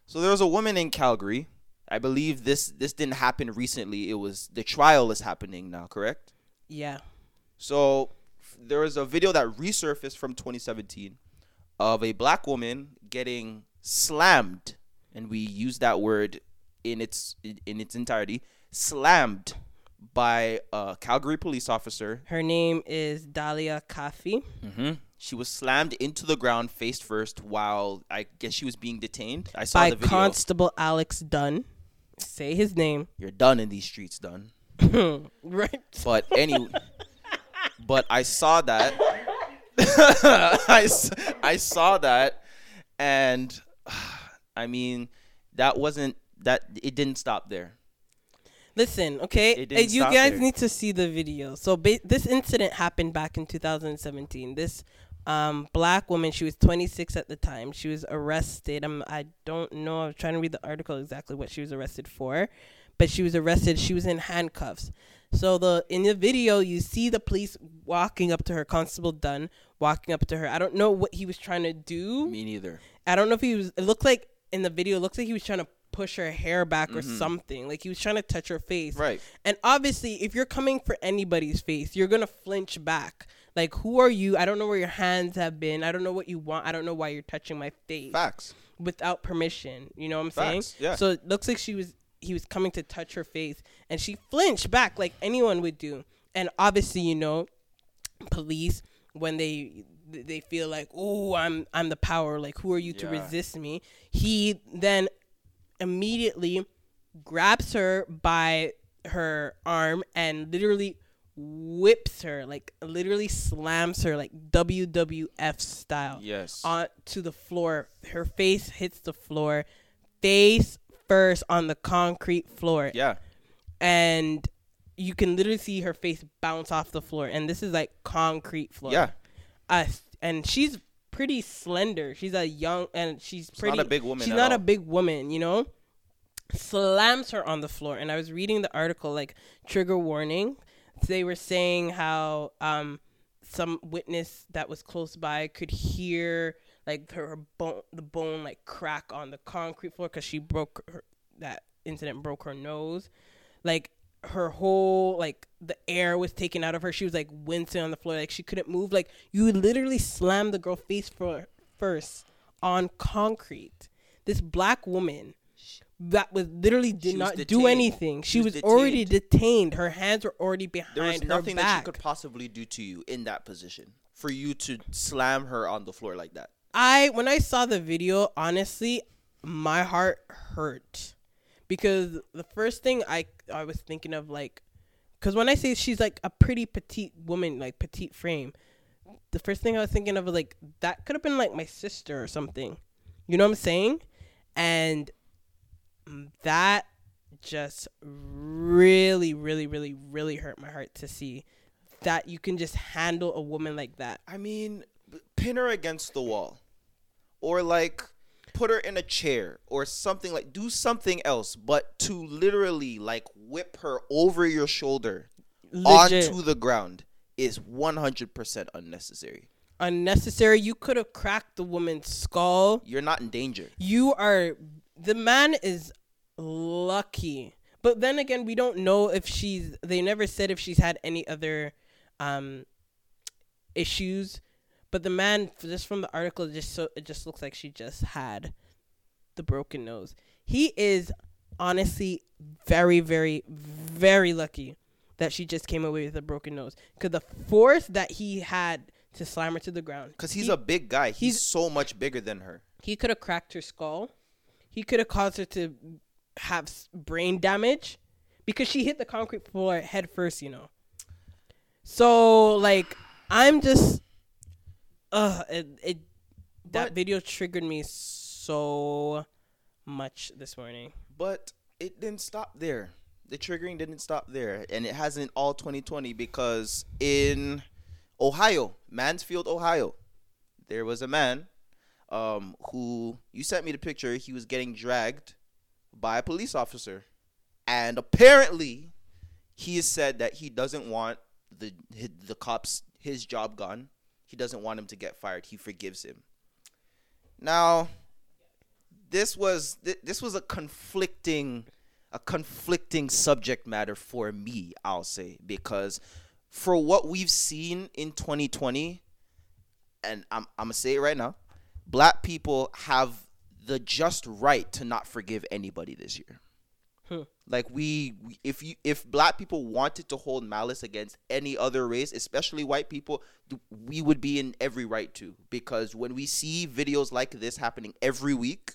So there was a woman in Calgary. I believe this this didn't happen recently. It was the trial is happening now, correct? yeah. So there was a video that resurfaced from 2017 of a black woman getting slammed, and we use that word in its in its entirety, slammed by a Calgary police officer. Her name is Dalia Kafi. Mm-hmm. She was slammed into the ground face first while I guess she was being detained. I saw by the video. Constable Alex Dunn. Say his name. You're done in these streets, done. right. But anyway, but I saw that, I, I saw that, and I mean, that wasn't that. It didn't stop there. Listen, okay, you guys there. need to see the video. So ba- this incident happened back in 2017. This um, black woman, she was 26 at the time. She was arrested. I'm, I don't know. I was trying to read the article exactly what she was arrested for, but she was arrested. She was in handcuffs. So the in the video, you see the police walking up to her, Constable Dunn walking up to her. I don't know what he was trying to do. Me neither. I don't know if he was. It looked like in the video, it looks like he was trying to push her hair back or mm-hmm. something. Like he was trying to touch her face. Right. And obviously, if you're coming for anybody's face, you're gonna flinch back. Like, who are you? I don't know where your hands have been. I don't know what you want. I don't know why you're touching my face Facts. without permission. You know what I'm saying? Facts, yeah. So it looks like she was he was coming to touch her face and she flinched back like anyone would do. And obviously, you know, police when they they feel like, "Oh, I'm I'm the power. Like who are you to resist me?" He then immediately grabs her by her arm and literally whips her like literally slams her like WWF style Yes. onto the floor. Her face hits the floor, face first on the concrete floor. Yeah. And you can literally see her face bounce off the floor. And this is like concrete floor. Yeah. Uh, and she's pretty slender. She's a young, and she's pretty. not a big woman She's not a big woman, you know? Slams her on the floor. And I was reading the article, like, trigger warning. They were saying how um, some witness that was close by could hear like her, her bone, the bone like crack on the concrete floor because she broke her. That incident broke her nose. Like her whole like the air was taken out of her. She was like wincing on the floor, like she couldn't move. Like you literally slammed the girl face for first on concrete. This black woman that was literally did was not do anything. She, She was, was already detained. Her hands were already behind There was her nothing that she could possibly do to you in that position for you to slam her on the floor like that. I when I saw the video, honestly, my heart hurt because the first thing I I was thinking of like, because when I say she's like a pretty petite woman, like petite frame, the first thing I was thinking of was like that could have been like my sister or something. You know what I'm saying? And that just really, really, really, really hurt my heart to see that you can just handle a woman like that. I mean, pin her against the wall, or like put her in a chair, or something like do something else. But to literally like whip her over your shoulder Legit. onto the ground is one hundred percent unnecessary. unnecessary. You could have cracked the woman's skull. You're not in danger. You are the man is lucky. But then again, we don't know if she's they never said if she's had any other um issues. But the man just from the article just so it just looks like she just had the broken nose. He is honestly very very very lucky that she just came away with a broken nose cuz the force that he had to slam her to the ground Cause he's he- a big guy. He's, he's- so much bigger than her. he could have cracked her skull. He could have caused her to have brain damage because she hit the concrete floor head first, you know. So like I'm just uh it, it that But- video triggered me so much this morning. But it didn't stop there. The triggering didn't stop there, and it hasn't all 2020 because in Ohio, Mansfield, Ohio, there was a man um, who you sent me the picture. He was getting dragged by a police officer, and apparently, he has said that he doesn't want the the cops his job gone. He doesn't want him to get fired. He forgives him. Now, this was th- this was a conflicting a conflicting subject matter for me i'll say because for what we've seen in 2020 and i'm, I'm gonna say it right now black people have the just right to not forgive anybody this year. Like we if you if black people wanted to hold malice against any other race especially white people we would be in every right to. Because when we see videos like this happening every week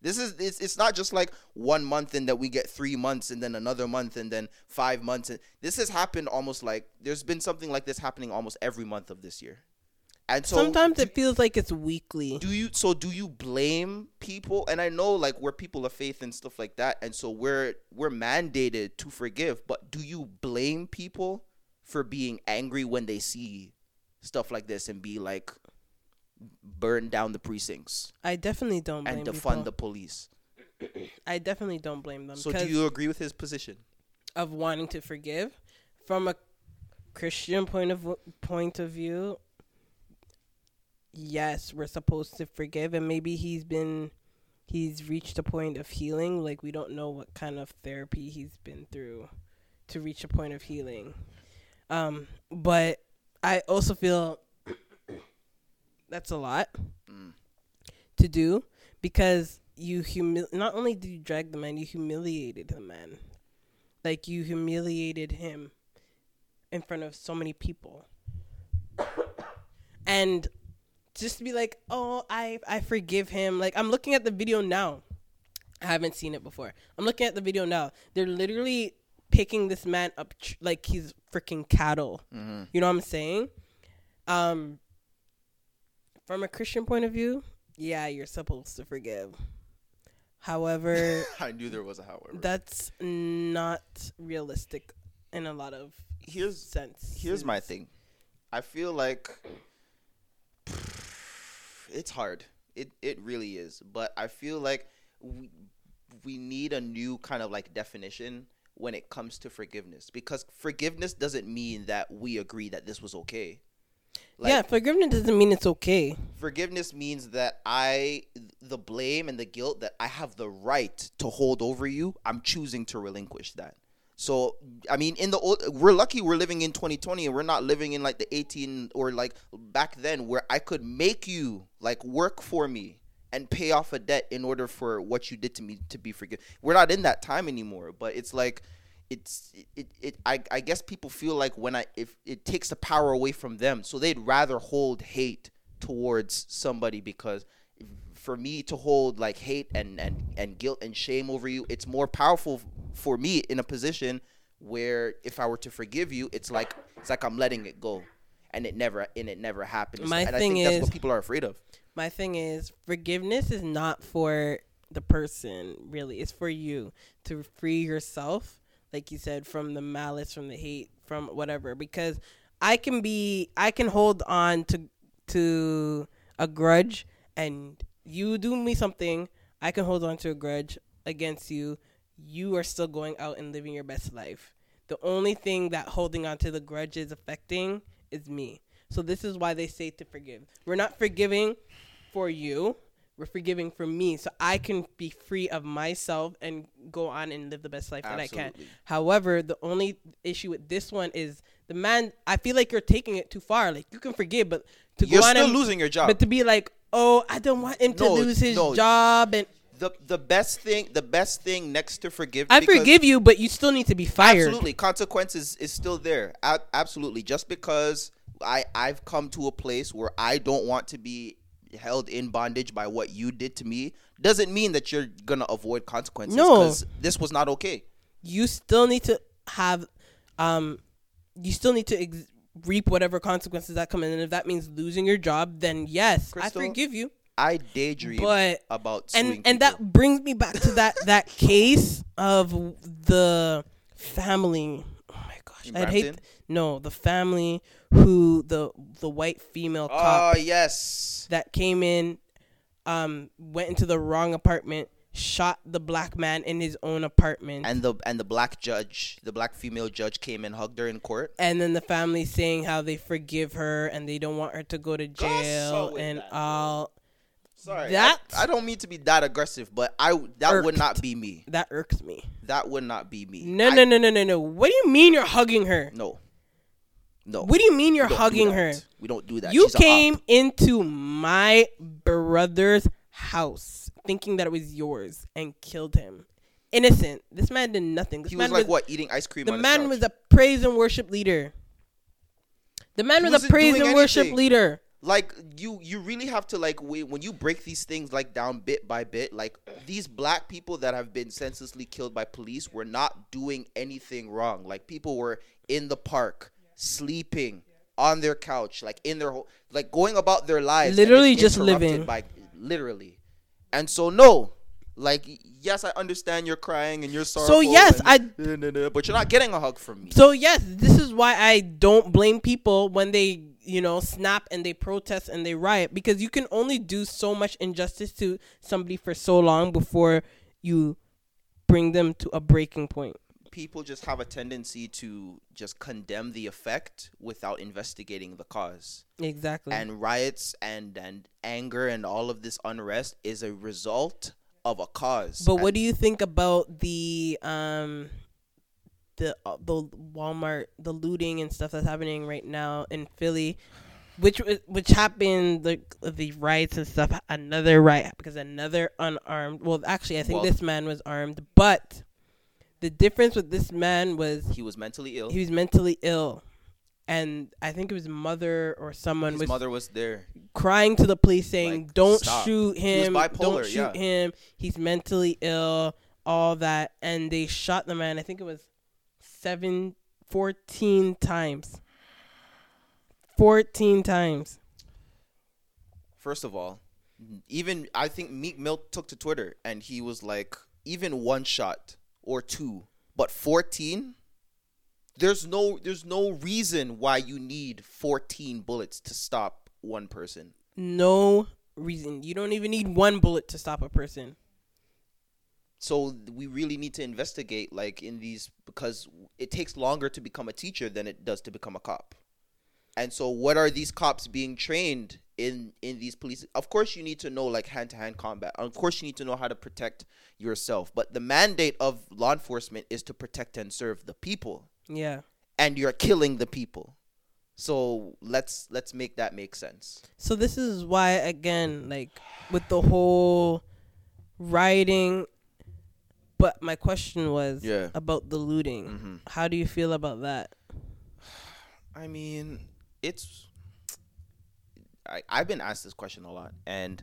this is it's, it's not just like one month and that we get three months and then another month and then five months. And this has happened almost like there's been something like this happening almost every month of this year And so Sometimes do, it feels like it's weekly. do you so do you blame people? And I know like we're people of faith and stuff like that, and so we're we're mandated to forgive. But do you blame people for being angry when they see stuff like this and be like burn down the precincts I definitely don't blame and defund people. the police? I definitely don't blame them. So do you agree with his position? of wanting to forgive, from a Christian point of point of view, yes, we're supposed to forgive, and maybe he's been he's reached a point of healing. Like we don't know what kind of therapy he's been through to reach a point of healing. Um, but I also feel that's a lot Mm. to do because you humil not only did you drag the man, you humiliated the man. Like you humiliated him in front of so many people. and just to be like, "Oh, I I forgive him." Like I'm looking at the video now. I haven't seen it before. I'm looking at the video now. They're literally picking this man up tr- like he's freaking cattle. Mm-hmm. You know what I'm saying? Um from a Christian point of view, yeah, you're supposed to forgive. However, I knew there was a however. that's not realistic in a lot of here's sense. here's my thing. I feel like it's hard. It it really is. But I feel like we we need a new kind of like definition when it comes to forgiveness because forgiveness doesn't mean that we agree that this was okay. Like, yeah, forgiveness doesn't mean it's okay. forgiveness means that I the blame and the guilt that I have the right to hold over you, I'm choosing to relinquish that. So I mean in the old we're lucky we're living in 2020 and we're not living in like the 18 or like back then where I could make you like work for me and pay off a debt in order for what you did to me to be forgiven. We're not in that time anymore, but it's like it's it, it I, I guess people feel like when I if it takes the power away from them, so they'd rather hold hate towards somebody because for me to hold like hate and and and guilt and shame over you, it's more powerful for me in a position where if I were to forgive you, it's like it's like I'm letting it go, and it never and it never happens. My and I thing think that's is- what people are afraid of. My thing is forgiveness is not for the person, really. It's for you to free yourself, like you said, from the malice, from the hate, from whatever. Because I can be, I can hold on to to a grudge, and you do me something, I can hold on to a grudge against you. You are still going out and living your best life. The only thing that holding on to the grudge is affecting is me. So this is why they say to forgive. We're not forgiving for you. We're forgiving for me, so I can be free of myself and go on and live the best life that I can. However, the only issue with this one is the man. I feel like you're taking it too far. Like you can forgive, but to You're go on still and, losing your job. But to be like, oh, I don't want him to No, lose his no. job, and the the best thing the best thing next to forgive. I forgive you, but you still need to be fired. Absolutely, consequences is still there. A- absolutely, just because I I've come to a place where I don't want to be held in bondage by what you did to me doesn't mean that you're gonna avoid consequences. No. this was not okay. you still need to have um you still need to ex- reap whatever consequences that come in and if that means losing your job then yes Crystal, i forgive you I daydream But- about and and people. that brings me back to that that case of the family oh my gosh i'd hate Brampton? no the family who the the white female cop Oh yes, that came in um went into the wrong apartment shot the black man in his own apartment and the and the black judge, the black female judge came and hugged her in court. and then the family saying how they forgive her and they don't want her to go to jail and that, all Sorry, That- I, I don't mean to be that aggressive, but I that would not be me. that irks me. That would not be me. No, I- no, no, no, no, no. What do you mean you're hugging her? no, no. What do you mean you're hugging her? We don't do that. You She's came into my brother's house thinking that it was yours and killed him. Innocent. This man did nothing. This He was like what eating ice cream. The man was a praise and worship leader. The man He was a praise and worship anything. leader. like you. You really have to like when when you break these things like down bit by bit. Like these black people that have been senselessly killed by police were not doing anything wrong. Like people were in the park sleeping, on their couch, like in their ho- like going about their lives, Literally just living. by literally. And so no, like yes, I understand you're crying and you're sorry. So yes, I- but you're not getting a hug from me. So yes, this is why I don't blame people when they, you know, snap and they protest and they riot because you can only do so much injustice to somebody for so long before you bring them to a breaking point. People just have a tendency to just condemn the effect without investigating the cause. Exactly. and riots and and anger and all of this unrest is a result of a cause. but what do you think about the um the uh, the Walmart the looting and stuff that's happening right now in Philly? Which which happened the the riots and stuff. Another riot because another unarmed. Well, actually, I think Well- this man was armed, but the difference with this man was he was mentally ill. he was mentally ill, and I think it was mother or someone His was mother was there. crying to the police saying, Like, "Don't stop." shoot He was him! bipolar, Don't shoot yeah. him! He's mentally ill." All that, and they shot the man. I think it was seven, 14 times. 14 times. First of all, even I think Meek Mill took to Twitter and he was like, even one shot or two, but fourteen. There's no there's no reason why you need 14 bullets to stop one person. No reason. You don't even need one bullet to stop a person. so we really need to investigate like in these because it takes longer to become a teacher than it does to become a cop and so what are these cops being trained in in these police of course you need to know like hand-to-hand combat of course you need to know how to protect yourself but the mandate of law enforcement is to protect and serve the people Yeah. and you're killing the people so let's let's make that make sense So this is why again, like with the whole rioting but my question was Yeah. about the looting. Mhm. How do you feel about that? I mean, it's. I I've been asked this question a lot, and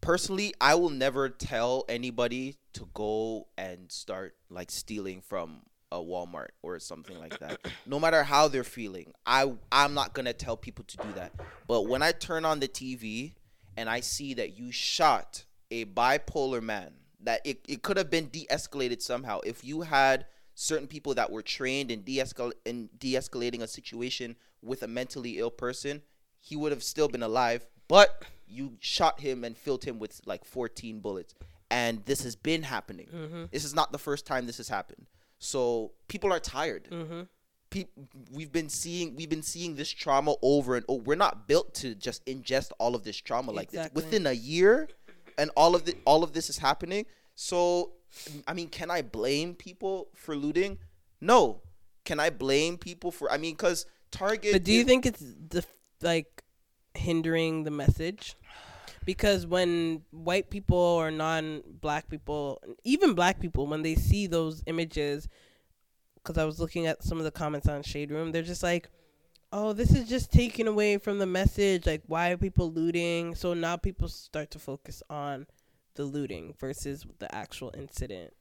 personally, I will never tell anybody to go and start like stealing from a Walmart or something like that. no matter how they're feeling, I I'm not gonna tell people to do that. But when I turn on the TV and I see that you shot a bipolar man, that it, it could have been de-escalated somehow. If you had certain people that were trained in de-escal in de-escalating a situation with a mentally ill person, he would have still been alive. But you shot him and filled him with like 14 bullets, and this has been happening. Mm-hmm. This is not the first time this has happened. So people are tired. Mm-hmm. Peop we've been seeing we've been seeing this trauma over and over. We're not built to just ingest all of this trauma like this. Within a year, and all of the all of this is happening. So, I mean, can I blame people for looting? No. Can I blame people for? I mean, because Target. But do you is- think it's the like hindering the message? Because when white people or non-black people, even black people, when they see those images, because I was looking at some of the comments on Shade Room, they're just like, "Oh, this is just taken away from the message. Like, why are people looting?" So now people start to focus on the looting versus the actual incident.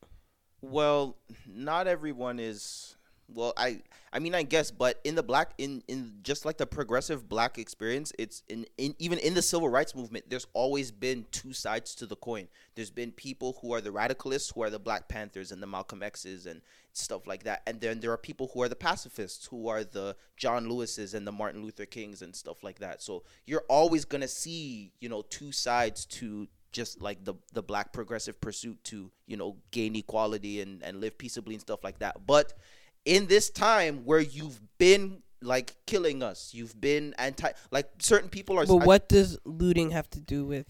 Well, not everyone is. Well, I I mean I guess, but in the black in in just like the progressive black experience, it's in, in even in the civil rights movement, there's always been two sides to the coin. There's been people who are the radicalists, who are the Black Panthers and the Malcolm X's and stuff like that, and then there are people who are the pacifists, who are the John Lewis's and the Martin Luther Kings and stuff like that. So you're always gonna see you know two sides to just like the the black progressive pursuit to you know gain equality and and live peaceably and stuff like that but in this time where you've been like killing us you've been anti like certain people are But what does looting have to do with?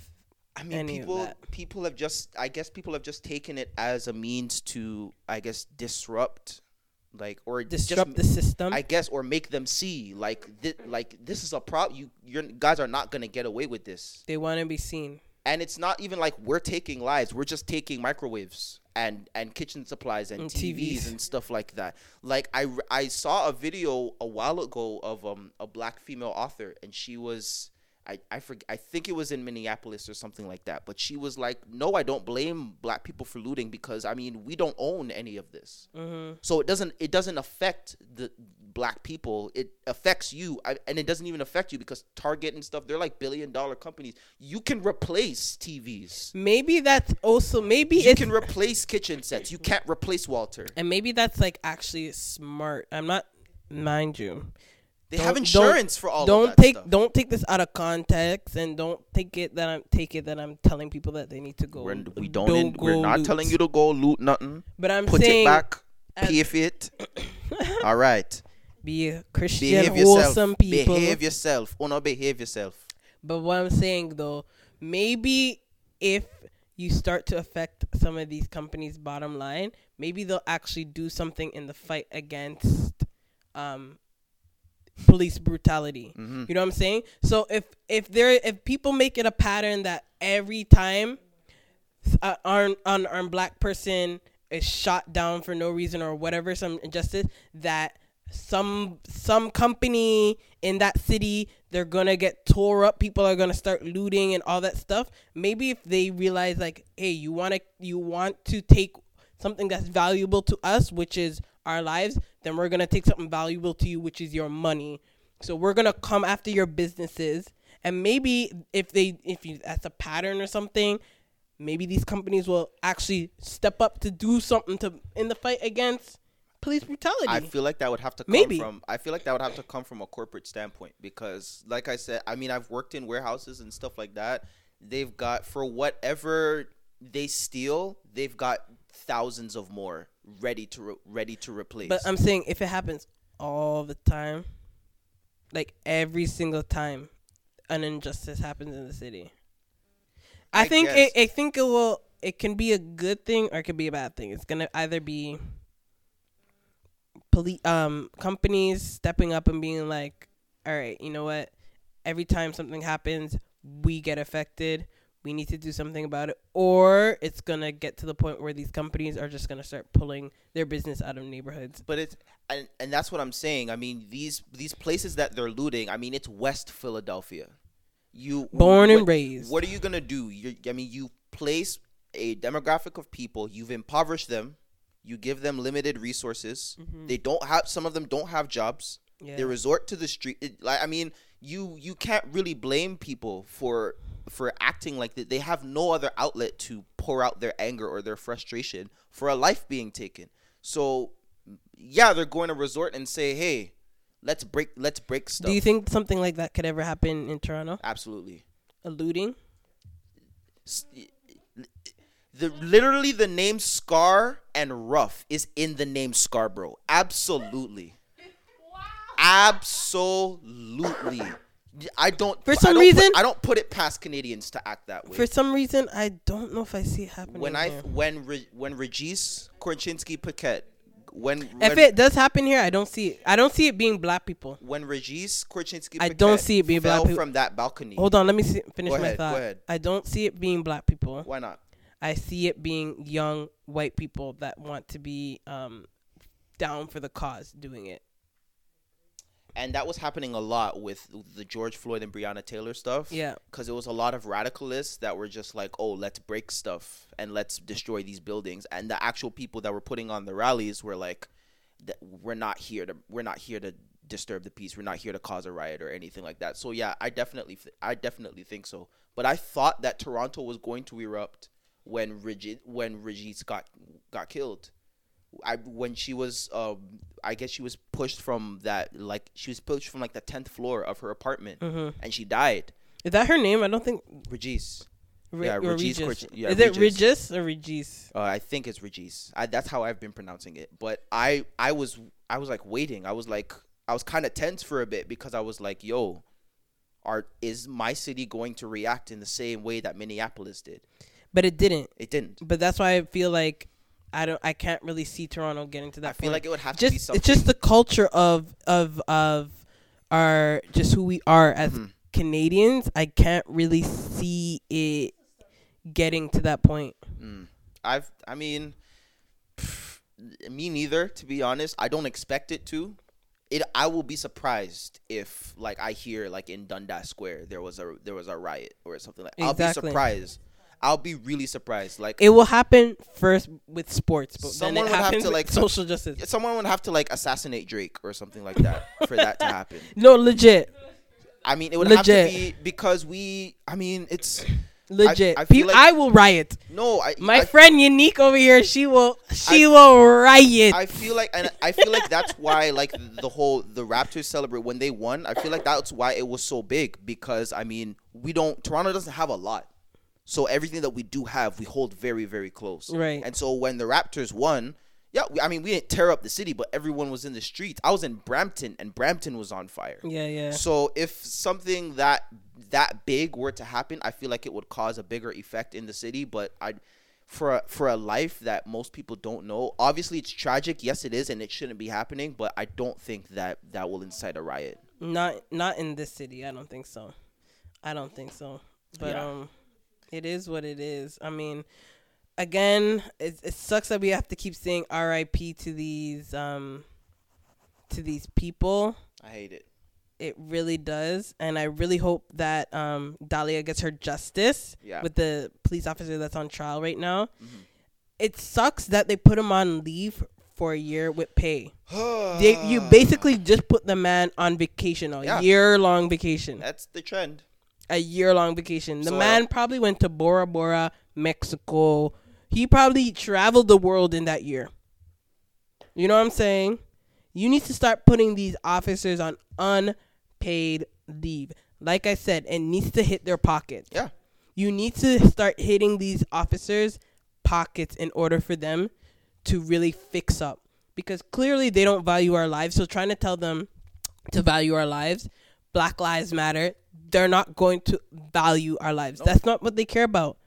I mean, any of people people have just I guess people have just taken it as a means to I guess disrupt like or Disrupt just, the system. I guess or make them see like thi- like this is a problem you you guys are not going to get away with this they want to be seen. And it's not even like we're taking lives we're just taking microwaves and and kitchen supplies and And TVs, TVs. and stuff like that like i i saw a video a while ago of um a black female author and she was I I forg I think it was in Minneapolis or something like that but she was like no I don't blame black people for looting because I mean we don't own any of this Mm-hmm. so it doesn't it doesn't affect the black people, it affects you, I, and it doesn't even affect you because Target and stuff, they're like billion dollar companies. You can replace TVs. Maybe that's also maybe You can replace kitchen sets. You can't replace Walter. and maybe that's like actually smart. I'm not, mind you. They Don't- have insurance for all don't of that take stuff. don't take this out of context and don't take it that I'm take it that I'm telling people that they need to go. We're, we don't. in- we're not loot. telling you to go loot nothing. But I'm Put saying it back. Pay for it. all right. be a Christian, Behave yourself. wholesome people. Behave yourself. Oh no, behave yourself. But what I'm saying though, maybe if you start to affect some of these companies' bottom line, maybe they'll actually do something in the fight against um, police brutality. Mm-hmm. You know what I'm saying? So if if there if people make it a pattern that every time an unarmed black person is shot down for no reason or whatever some injustice that some some company in that city they're gonna get tore up people are gonna start looting and all that stuff maybe if they realize like hey you want to you want to take something that's valuable to us which is our lives then we're gonna take something valuable to you which is your money so we're gonna come after your businesses and maybe if they if you that's a pattern or something maybe these companies will actually step up to do something to in the fight against police brutality. I feel like that would have to come Maybe. from I feel like that would have to come from a corporate standpoint because like I said, I mean I've worked in warehouses and stuff like that. They've got for whatever they steal, they've got thousands of more ready to re- ready to replace. but I'm saying if it happens all the time, like every single time an injustice happens in the city, I, I think guess. it, I think it will. It can be a good thing or it can be a bad thing. It's gonna either be police um companies stepping up and being like, all right, you know what? Every time something happens, we get affected. We need to do something about it, or it's gonna get to the point where these companies are just gonna start pulling their business out of neighborhoods. But it's and, and that's what I'm saying. I mean these these places that they're looting. I mean it's West Philadelphia. You Born and raised. What are you gonna do? you I mean you place a demographic of people. You've impoverished them. You give them limited resources. Mm-hmm. They don't have. Some of them don't have jobs. Yeah. They resort to the street. It, like I mean, you you can't really blame people for for acting like that. They have no other outlet to pour out their anger or their frustration for a life being taken. So yeah, they're going to resort and say, "Hey, let's break let's break stuff." Do you think something like that could ever happen in Toronto? Absolutely. A looting? S- The literally the name Scar and Rough is in the name Scarborough. Absolutely. Absolutely. I don't For I some don't reason- put, I don't put it past Canadians to act that way. For some reason, I don't know if I see it happening. when I here. when Re, when Regis Korchinski Paquet when if when, it does happen here, I don't see it. I don't see it being black people. when Regis Korchinski I don't see it being black people. from that balcony. Hold on, let me see, finish Go my ahead, thought. I don't see it being black people. Why not? I see it being young white people that want to be um, down for the cause doing it. And that was happening a lot with the George Floyd and Breonna Taylor stuff. Yeah. because it was a lot of radicalists that were just like, "Oh, let's break stuff and let's destroy these buildings." And the actual people that were putting on the rallies were like, "That we're not here to we're not here to disturb the peace. We're not here to cause a riot or anything like that." So yeah, I definitely I definitely think so. But I thought that Toronto was going to erupt when Rigid when Regis got got killed. I when she was um I guess she was pushed from that like she was pushed from like the tenth floor of her apartment and she died. Is that her name? I don't think. Regis. Re- Yeah, Regis Regis. Yeah, Is it Regis. Regis or Regis? Uh, I think it's Regis. I, that's how I've been pronouncing it. But I I was I was like waiting. I was like I was kind of tense for a bit because I was like, yo, are is my city going to react in the same way that Minneapolis did? But it didn't. It didn't. But that's why I feel like I don't. I can't really see Toronto getting to that. I feel point. like it would have to just be something. it's just the culture of of of our just who we are as Mm-hmm. Canadians. I can't really see it getting to that point. I've I mean pff, me neither to be honest. I don't expect it to. It I will be surprised if like I hear like in Dundas Square there was a there was a riot or something like I'll be surprised. I'll be really surprised. Like It will happen first with sports, but Someone then would it have to, like, social justice. someone would have to like assassinate Drake or something like that for that to happen. No, legit, I mean, it would have Legit. to be because we. I mean, it's legit. I I, feel like- I will riot. no. I My friend Unique over here, she will, she will riot. I feel like, and I feel like that's why, like the whole the Raptors celebrate when they won. I feel like that's why it was so big because I mean, we don't. Toronto doesn't have a lot, so everything that we do have, we hold very, very close. Right. And so when the Raptors won, yeah, we, I mean, we didn't tear up the city, but everyone was in the streets. I was in Brampton, and Brampton was on fire. yeah, yeah. So if something that that big were to happen, I feel like it would cause a bigger effect in the city. But I, for a, for a life that most people don't know, obviously it's tragic. Yes, it is, and it shouldn't be happening. But I don't think that that will incite a riot. Not not in this city. I don't think so. I don't think so. But Yeah. um, it is what it is. I mean, again, it it sucks that we have to keep saying R.I.P. to these um, to these people. I hate it. It really does, and I really hope that um, Dalia gets her justice Yeah. with the police officer that's on trial right now. It sucks that they put him on leave for a year with pay. They, you basically just put the man on vacation, a Yeah. year long vacation, That's the trend. A year long vacation. The So, man uh, probably went to Bora Bora, Mexico. He probably traveled the world in that year. You know what I'm saying? You need to start putting these officers on unpaid leave. Like I said, it needs to hit their pockets. Yeah. You need to start hitting these officers' pockets in order for them to really fix up. Because clearly they don't value our lives. So trying to tell them to value our lives, Black Lives Matter, they're not going to value our lives. That's not what they care about.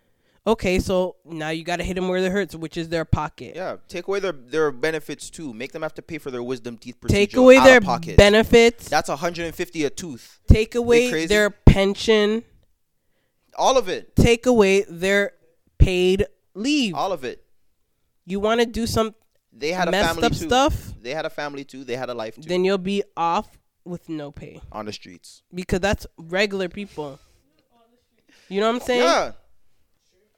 Okay, so now you got to hit them where it hurts, which is their pocket. Yeah. Take away their their benefits too. Make them have to pay for their wisdom teeth procedure. Take away out their of pocket. benefits. That's 150 a tooth. take away their pension. All of it. Take away their paid leave. All of it. You want to do some They had a messed family up too. stuff, They had a family too. They had a life too. then you'll be off with no pay on the streets. because that's regular people. You know what I'm saying? Yeah.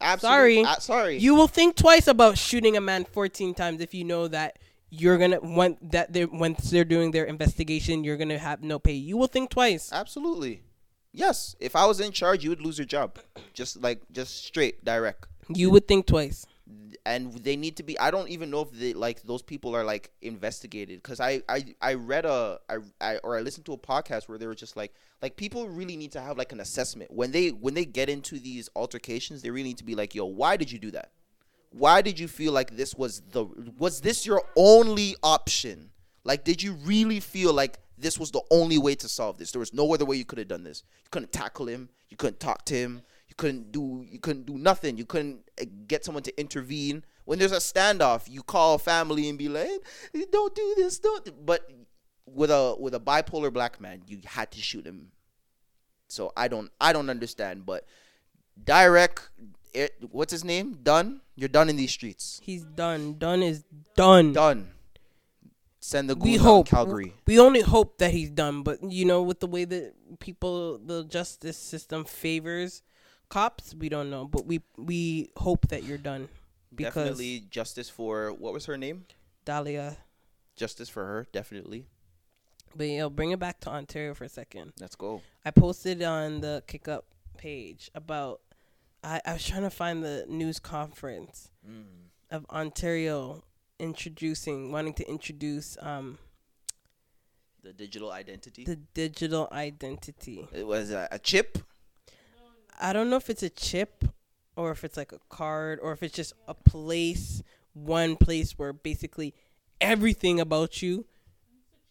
Absolutely. Sorry. Uh, sorry. You will think twice about shooting a man 14 times if you know that you're gonna when that they once they're doing their investigation, you're gonna have no pay. You will think twice. Absolutely. Yes. If I was in charge, you would lose your job. Just like just straight, direct. You would think twice. And they need to be. I don't even know if they like those people are like investigated because I, I I read a I, I or I listened to a podcast where they were just like like people really need to have like an assessment when they when they get into these altercations. They really need to be like, yo, why did you do that? why did you feel like this was the was this your only option like did you really feel like this was the only way to solve this there was no other way you could have done this you couldn't tackle him you couldn't talk to him you couldn't do you couldn't do nothing. You couldn't uh, get someone to intervene. When there's a standoff you call family and be like "Hey, don't do this don't but with a with a bipolar black man you had to shoot him. So i don't i don't understand but direct it, what's his name? Dunn you're done in these streets. He's done. Done is done. done send the we hope. calgary. We only hope that he's done, but you know, with the way that people, the justice system favors cops, we don't know. But we we hope that you're done because definitely justice for what was her name Dalia. justice for her definitely But you know, bring it back to Ontario for a second. let's go I posted on the Kick Up page about. I, I was trying to find the news conference of Ontario introducing, wanting to introduce um, the digital identity the digital identity. it was a, a chip I don't know if it's a chip or if it's like a card or if it's just a place, one place where basically everything about you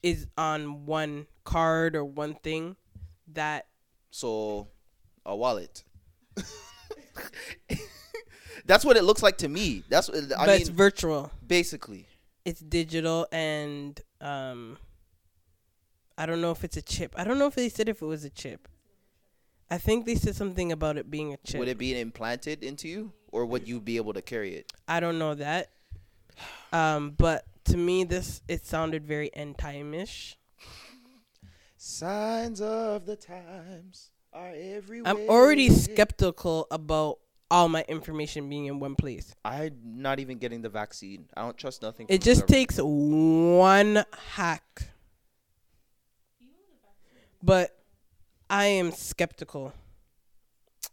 is on one card or one thing that so a wallet that's what it looks like to me that's what i but it's virtual. basically It's digital and um I don't know if it's a chip. I don't know if they said if it was a chip. I think they said something about it being a chip. would it be implanted into you or would you be able to carry it I don't know that. Um, but to me, this it sounded very end time-ish. signs of the times are everywhere I'm already skeptical about all my information being in one place. I'm not even getting the vaccine. I don't trust nothing. It just government. takes one hack. But I am skeptical.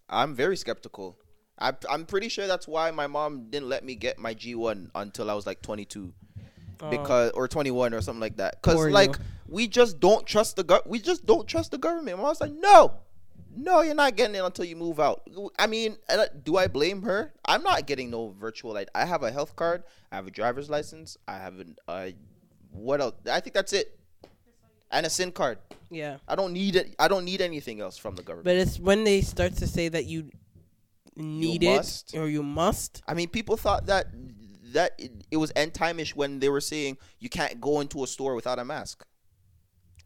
I'm very skeptical. I, I'm pretty sure that's why my mom didn't let me get my G1 until I was like 22, because or 21 or something like that. Cause like you. we just don't trust the gov. We just don't trust the government. My mom's like, no, no, you're not getting it until you move out. I mean, uh, do I blame her? I'm not getting no virtual. Like, I have a health card. I have a driver's license. I have an uh, what else? I think that's it, and a SIM card. Yeah. I don't need it. I don't need anything else from the government. But it's when they start to say that you need must. it or you must. I mean, people thought that that it, it was end time-ish when they were saying you can't go into a store without a mask.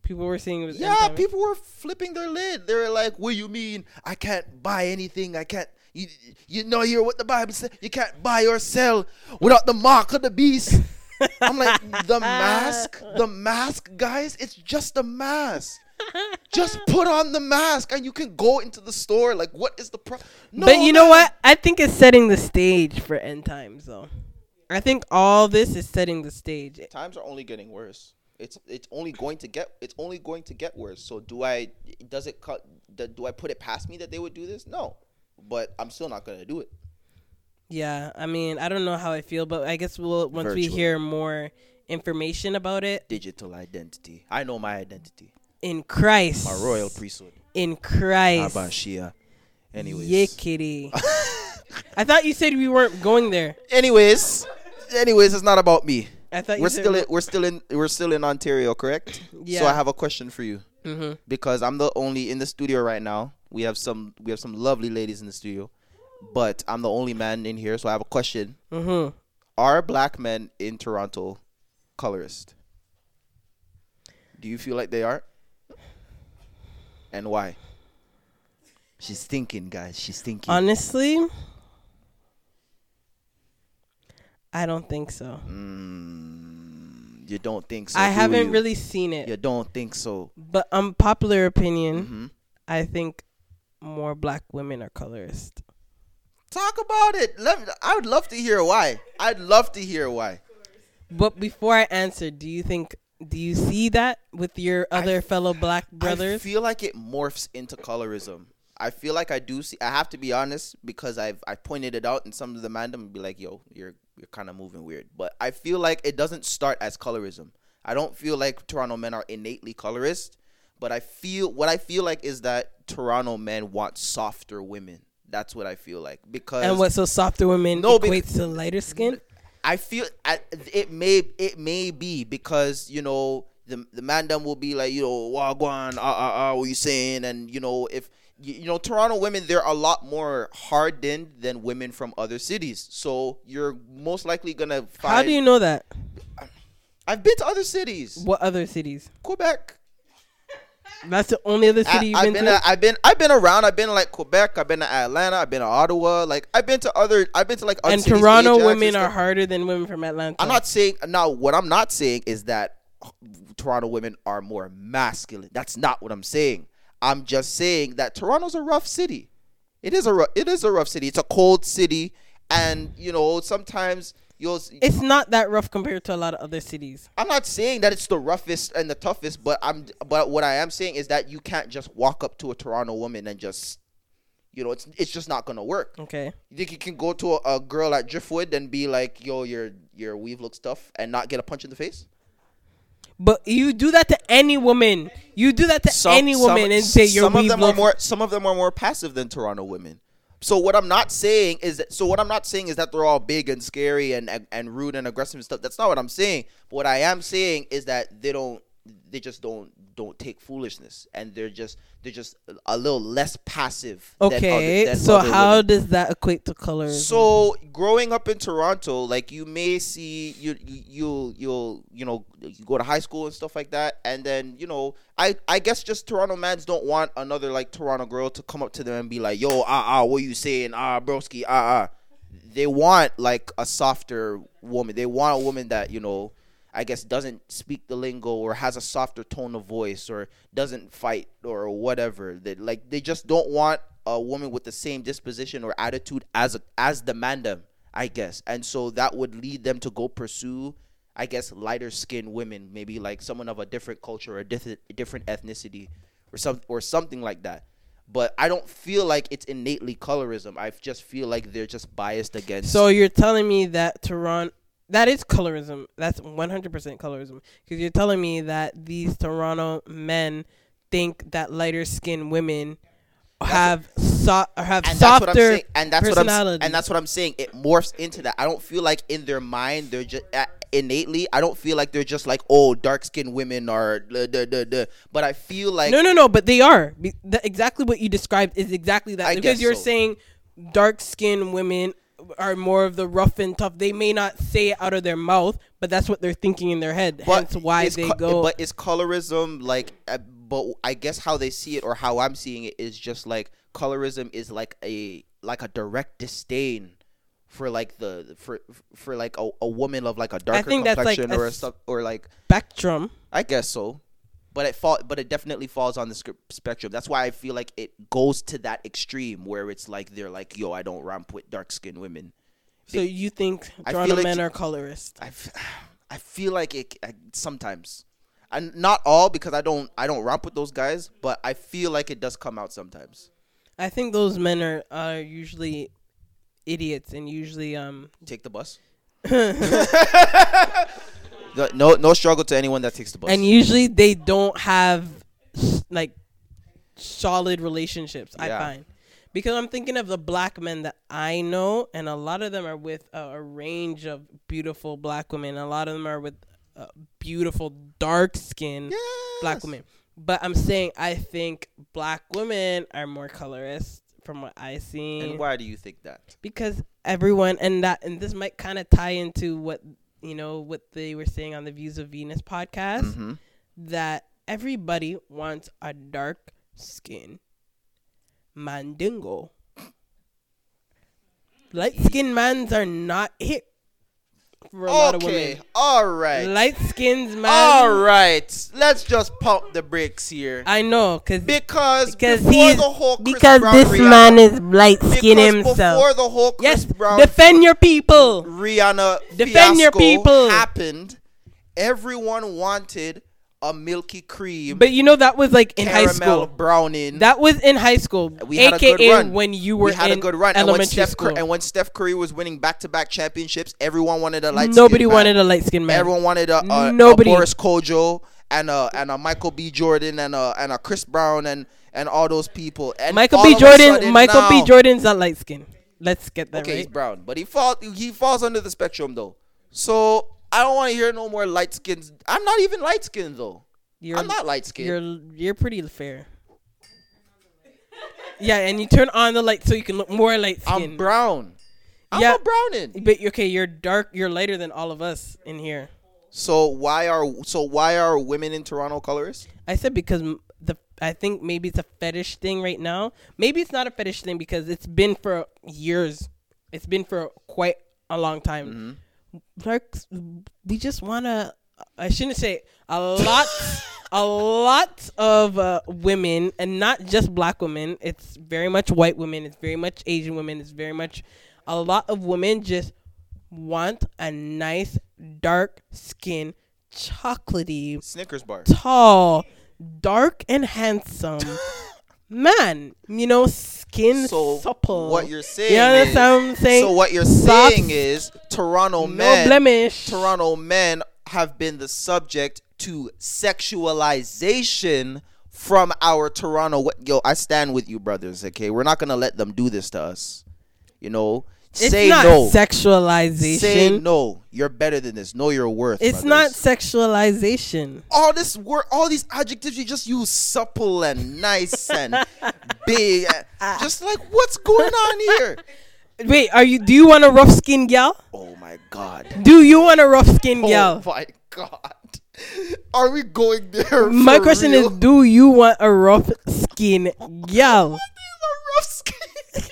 People were saying it was Yeah, end-time. people were flipping their lid. They were like, "What do you mean? I can't buy anything. I can't." You, you know, hear what the Bible says. You can't buy or sell without the mark of the beast. I'm like, the mask, the mask, guys. It's just a mask. Just put on the mask and you can go into the store. Like, what is the problem? No, but you know what? I think it's setting the stage for end times, though. I think all this is setting the stage. times are only getting worse. It's it's only going to get it's only going to get worse. So do I does it cut do do I put it past me that they would do this? No. But I'm still not going to do it. Yeah, I mean, I don't know how I feel, but I guess we'll once we hear more information about it Digital identity. I know my identity. in Christ, My royal priesthood. in Christ. Abashia. Anyways. Yeah, kitty. I thought you said we weren't going there. Anyways, anyways, it's not about me. I thought you We're still in, we're still in we're still in Ontario, correct? Yeah. So I have a question for you. Mhm. because I'm the only in the studio right now. We have some we have some lovely ladies in the studio, but I'm the only man in here. So I have a question: Mhm. Are black men in Toronto colorist? Do you feel like they are? And why? She's thinking, guys. She's thinking. Honestly, I don't think so. Mm, you don't think so? I haven't you? really seen it, You don't think so? but unpopular opinion, hmm I think more black women are colorist. Talk about it. Let me, I would love to hear why. I'd love to hear why. But before I answer, do you think do you see that with your other fellow black brothers? I feel like it morphs into colorism. I feel like I do see. I have to be honest because I've I pointed it out, and some of the mandem be like, "Yo, you're you're kind of moving weird." But I feel like it doesn't start as colorism. I don't feel like Toronto men are innately colorist, but I feel what I feel like is that Toronto men want softer women. That's what I feel like because and what so softer women No, equates to lighter skin? I feel I, it may it may be because you know the the mandem will be like you know wagwan ah ah ah what you saying and you know if you, you know Toronto women they're a lot more hardened than women from other cities so you're most likely gonna find How do you know that? I've been to other cities What other cities? Quebec That's the only other I, city you've I've been, been to. I've been I've been around I've been to, like Quebec I've been to Atlanta I've been to Ottawa like I've been to other I've been to like other and cities, Toronto Ajax and women are harder than women from Atlanta. I'm not saying now. What I'm not saying is that Toronto women are more masculine. That's not what I'm saying. I'm just saying that Toronto's a rough city. It is a rough, it is a rough city. It's a cold city, and you know sometimes you'll. It's not that rough compared to a lot of other cities. I'm not saying that it's the roughest and the toughest, but I'm. But what I am saying is that you can't just walk up to a Toronto woman and just, you know, it's it's just not gonna work. Okay. You think you can go to a, a girl at Driftwood and be like, "Yo, your your weave looks tough," and not get a punch in the face? But you do that to any woman. You do that to Some- any some- woman and say your some of weave them are more some of them are more passive than Toronto women. So what I'm not saying is that so what I'm not saying is that they're all big and scary and and, and rude and aggressive and stuff. That's not what I'm saying. But what I am saying is that they don't they just don't don't take foolishness and they're just they're just a little less passive. than Okay. other- than so how women. does that equate to colorism? So growing up in Toronto, like you may see you you you'll you'll you know you go to high school and stuff like that, and then you know I I guess just Toronto mans don't want another like Toronto girl to come up to them and be like, yo ah ah what you saying ah broski ah ah. They want like a softer woman. They want a woman that you know. I guess doesn't speak the lingo or has a softer tone of voice or doesn't fight or whatever. That like they just don't want a woman with the same disposition or attitude as a, as the mandem, I guess, and so that would lead them to go pursue, I guess, lighter skinned women, maybe like someone of a different culture or a different different ethnicity, or some or something like that. But I don't feel like it's innately colorism. I just feel like they're just biased against. So you're telling me that Toronto that is colorism. That's 100% colorism because you're telling me that these Toronto men think that lighter skinned women have so, have and that's softer what I'm saying. And that's what I'm and that's what I'm saying. It morphs into that. I don't feel like in their mind they're just uh, innately. I don't feel like they're just like oh dark skinned women are the the the. the. But I feel like no, no, no. But they are Be- the, exactly what you described is exactly that I because you're so. saying dark skinned women are more of the rough and tough. They may not say it out of their mouth, but that's what they're thinking in their head. Hence why they co- go. But is colorism like? Uh, but I guess how they see it or how I'm seeing it is just like colorism is like a like a direct disdain for like the for for like a, a woman of like a darker think that's like complexion a or a s- stuff or like spectrum. I guess so. But it fall, but it definitely falls on the spectrum. That's why I feel like it goes to that extreme where it's like they're like, "Yo, I don't romp with dark skinned women." So you think Toronto feel like men are colorist? I, I feel like it I, sometimes, and not all because I don't I don't romp with those guys, but I feel like it does come out sometimes. I think those men are are usually idiots and usually um Take the bus. No, no struggle to anyone that takes the bus. and usually they don't have like solid relationships. I Yeah. find because I'm thinking of the black men that I know, and a lot of them are with a, a range of beautiful black women. A lot of them are with uh, beautiful dark skin black women. But I'm saying I think black women are more colorist from what I see and why do you think that? because everyone and that and this might kind of tie into what you know what they were saying on the Views of Venus podcast Mhm. that everybody wants a dark skin mandingo. Light skinned mans are not hit for a lot of Okay, women. all right. Light skins man. All right, let's just pump the brakes here I know cuz because because before he's the whole Chris because Brown this Rihanna, man is light skin himself. Before the whole Chris yes, Brown defend your people. Rihanna Defend your people. happened, everyone wanted a milky cream, But you know that was like in high caramel school. browning. That was in high school, we had aka a good run. when you were we had in a good run, and when elementary Steph school. Cur- and when Steph Curry was winning back-to-back championships, everyone wanted a light. Nobody wanted a light skinned man. Everyone wanted a, a, Nobody. a Boris Kodjoe and a and a Michael B. Jordan and a and a Chris Brown and and all those people. And Michael B. Jordan. sudden Michael B. Jordan's not light skinned. Let's get that Okay, he's brown, but he fall he falls under the spectrum though. So I don't want to hear no more light skins. I'm not even light skinned though. You're, I'm not light skinned. You're you're pretty fair. Yeah, and you turn on the light so you can look more light I'm brown. I'm Yeah. a brownin. But okay, you're dark. You're lighter than all of us in here. So why are so why are women in Toronto colorist? I said because the I think maybe it's a fetish thing right now. Maybe it's not a fetish thing because it's been for years. It's been for quite a long time. Mm-hmm. We just want to. I shouldn't say a lot. a lot of uh, women, and not just black women. It's very much white women. It's very much Asian women. It's very much a lot of women just want a nice dark skin, chocolatey, Snickers bar. tall, dark and handsome man. You know, skin So supple. what you're saying You understand what I'm is, saying? So what you're Soft, saying is Toronto no men blemish. Toronto men have been the subject to sexualization from our Toronto. Yo, I stand with you, brothers. Okay, we're not gonna let them do this to us. You know, It's say not no. sexualization. Say no. You're better than this. Know your worth. It's brothers. not sexualization. all this word, all these adjectives you just use supple and nice and big. Uh, just like what's going on here? Wait, are you? Do you want a rough skin gal? Oh my god. Do you want a rough skin oh gal? Oh my god. Are we going there? My question real? is, do you want a rough skin gal? What is a rough skin?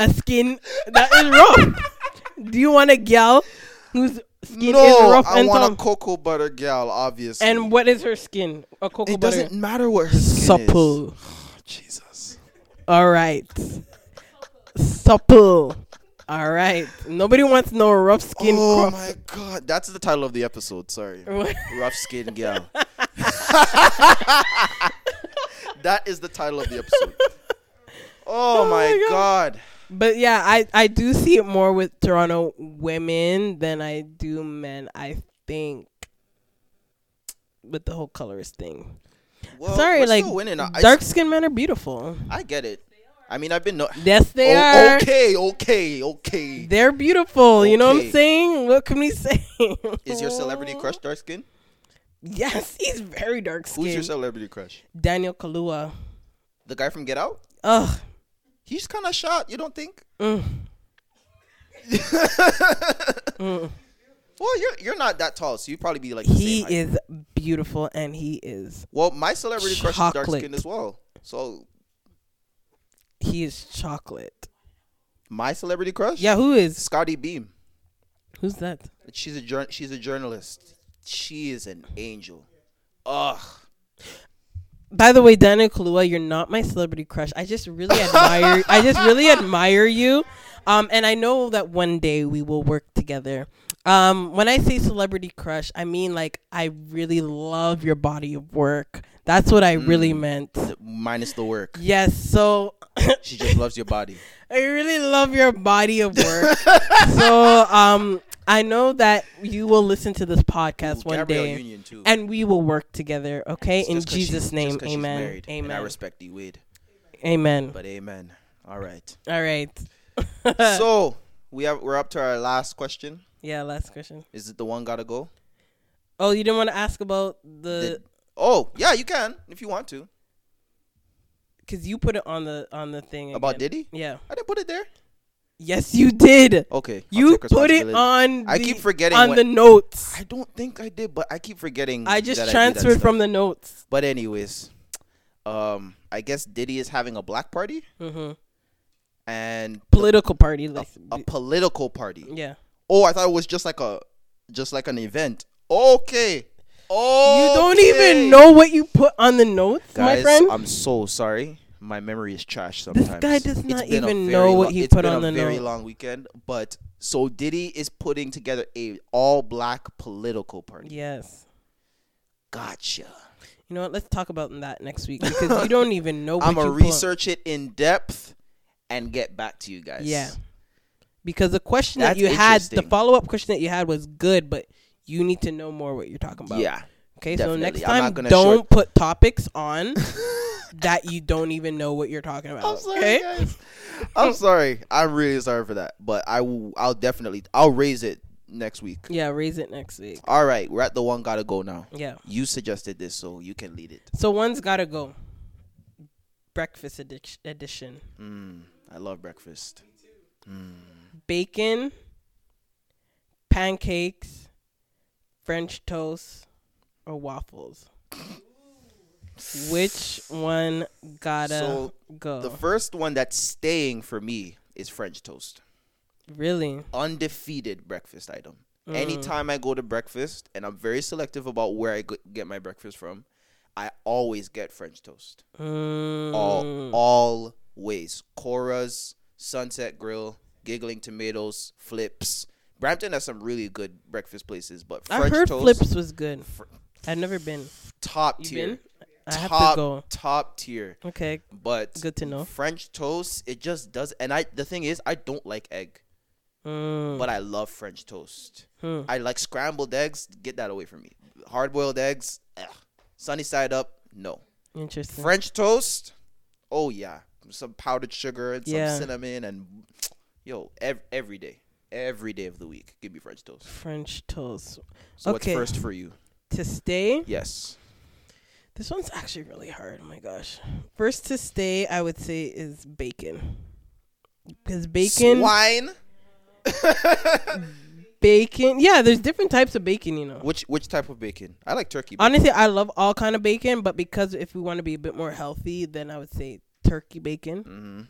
A skin that is rough. do you want a gal whose skin no, is rough I and want tough? a cocoa butter gal, obviously. And what is her skin? A cocoa it butter. It doesn't matter what her skin is. supple. Jesus. All right. Supple. All right. Nobody wants no rough skin. Oh my god, that's the title of the episode. Sorry, rough skin gal. that is the title of the episode. Oh, oh my, my god. But yeah, I I do see it more with Toronto women than I do men. I think with the whole colorist thing. Well, Sorry, like still winning. I, dark skinned men are beautiful. I get it. I mean, I've been no. Yes, they Oh, are. okay, okay, okay. They're beautiful. You know what I'm saying? What can we say? Is your celebrity crush dark skin? Yes, he's very dark skinned. Who's your celebrity crush? Daniel Kaluuya. The guy from Get Out? Ugh. He's kind of shot. You don't think? Mm. Mm. Well, you're you're not that tall, so you'd probably be like the He is beautiful and he is Well, my celebrity crush is dark Chocolate. skin as well. So he is chocolate. my celebrity crush? Yeah, who is? Scottie Beam. Who's that? She's a she's a journalist. She is an angel. Ugh. By the way, Dana Kaluuya, you're not my celebrity crush. I just really admire. I just really admire you, um, and I know that one day we will work together. Um, when I say celebrity crush, I mean like I really love your body of work. That's what I really meant. Minus the work. Yes, so She just loves your body. I really love your body of work. so um, I know that you will listen to this podcast Ooh, one Gabrielle day, and we will work together. Okay, in 'cause Jesus' just name, 'cause Amen. married, And I Amen. respect D Wade. Amen. But amen. All right. All right. so we have we're up to our last question. yeah, last question. Is it the one gotta go? Oh, you didn't want to ask about the The- oh yeah, you can if you want to. because you put it on the on the thing About again. Diddy? Yeah. I didn't put it there. Yes, you did. Okay. I'll You put it on. I keep forgetting on when- the notes. I don't think I did, but I keep forgetting. I just that do that transferred stuff. from the notes. But anyways, um, I guess Diddy is having a black party hmm and Political party, a, like a political party. yeah. Oh, I thought it was just like a, just like an event. Okay. Oh, You don't even know what you put on the notes, guys. my friend. I'm so sorry. My memory is trash sometimes. This guy does It's not been a even very know what he it's put been on a the very notes. long weekend, but so Diddy is putting together a all black political party. yes. Gotcha. You know what? Let's talk about that next week because you don't even know. What I'm gonna put. research it in depth and get back to you guys. Yeah. Because the question That's that you had, the follow up question that you had was good, but you need to know more what you're talking about. Yeah. Okay, definitely. so next time, don't short- put topics on that you don't even know what you're talking about. I'm sorry, okay? guys. I'm sorry. I'm really sorry for that, but I will. I'll definitely. I'll raise it next week. Yeah, raise it next week. All right, we're at the one gotta go now. Yeah. You suggested this, so you can lead it. So one's got to go. Breakfast edic- edition. Mm, I love breakfast. Bacon, pancakes, French toast, or waffles. Which one gotta So, go? The first one that's staying for me is French toast. really? Undefeated breakfast item. Mm. Anytime I go to breakfast, and I'm very selective about where I get my breakfast from, I always get French toast. Mm. All always. Cora's, Sunset Grill, Giggling Tomatoes, Flips. Brampton has some really good breakfast places, but French I heard toast Flips was good. fr- I've never been. top You tier. been? I top. Top tier. Okay. But Good to know. French toast, it just does. And I, the thing is, I don't like egg, Mm. but I love French toast. Hmm. I like scrambled eggs. Get that away from me. Hard boiled eggs, ugh. sunny side up, no. Interesting. French toast, oh yeah, some powdered sugar and some Yeah. cinnamon and yo, ev- every day, every day of the week, give me French toast. French toast. So Okay. what's first for you? To stay, Yes. This one's actually really hard. Oh my gosh. First to stay, I would say is bacon. Because bacon, Swine. bacon. Yeah, there's different types of bacon. You know. Which which type of bacon? I like turkey. Bacon. Honestly, I love all kind of bacon, but because if we want to be a bit more healthy, then I would say turkey bacon. hmm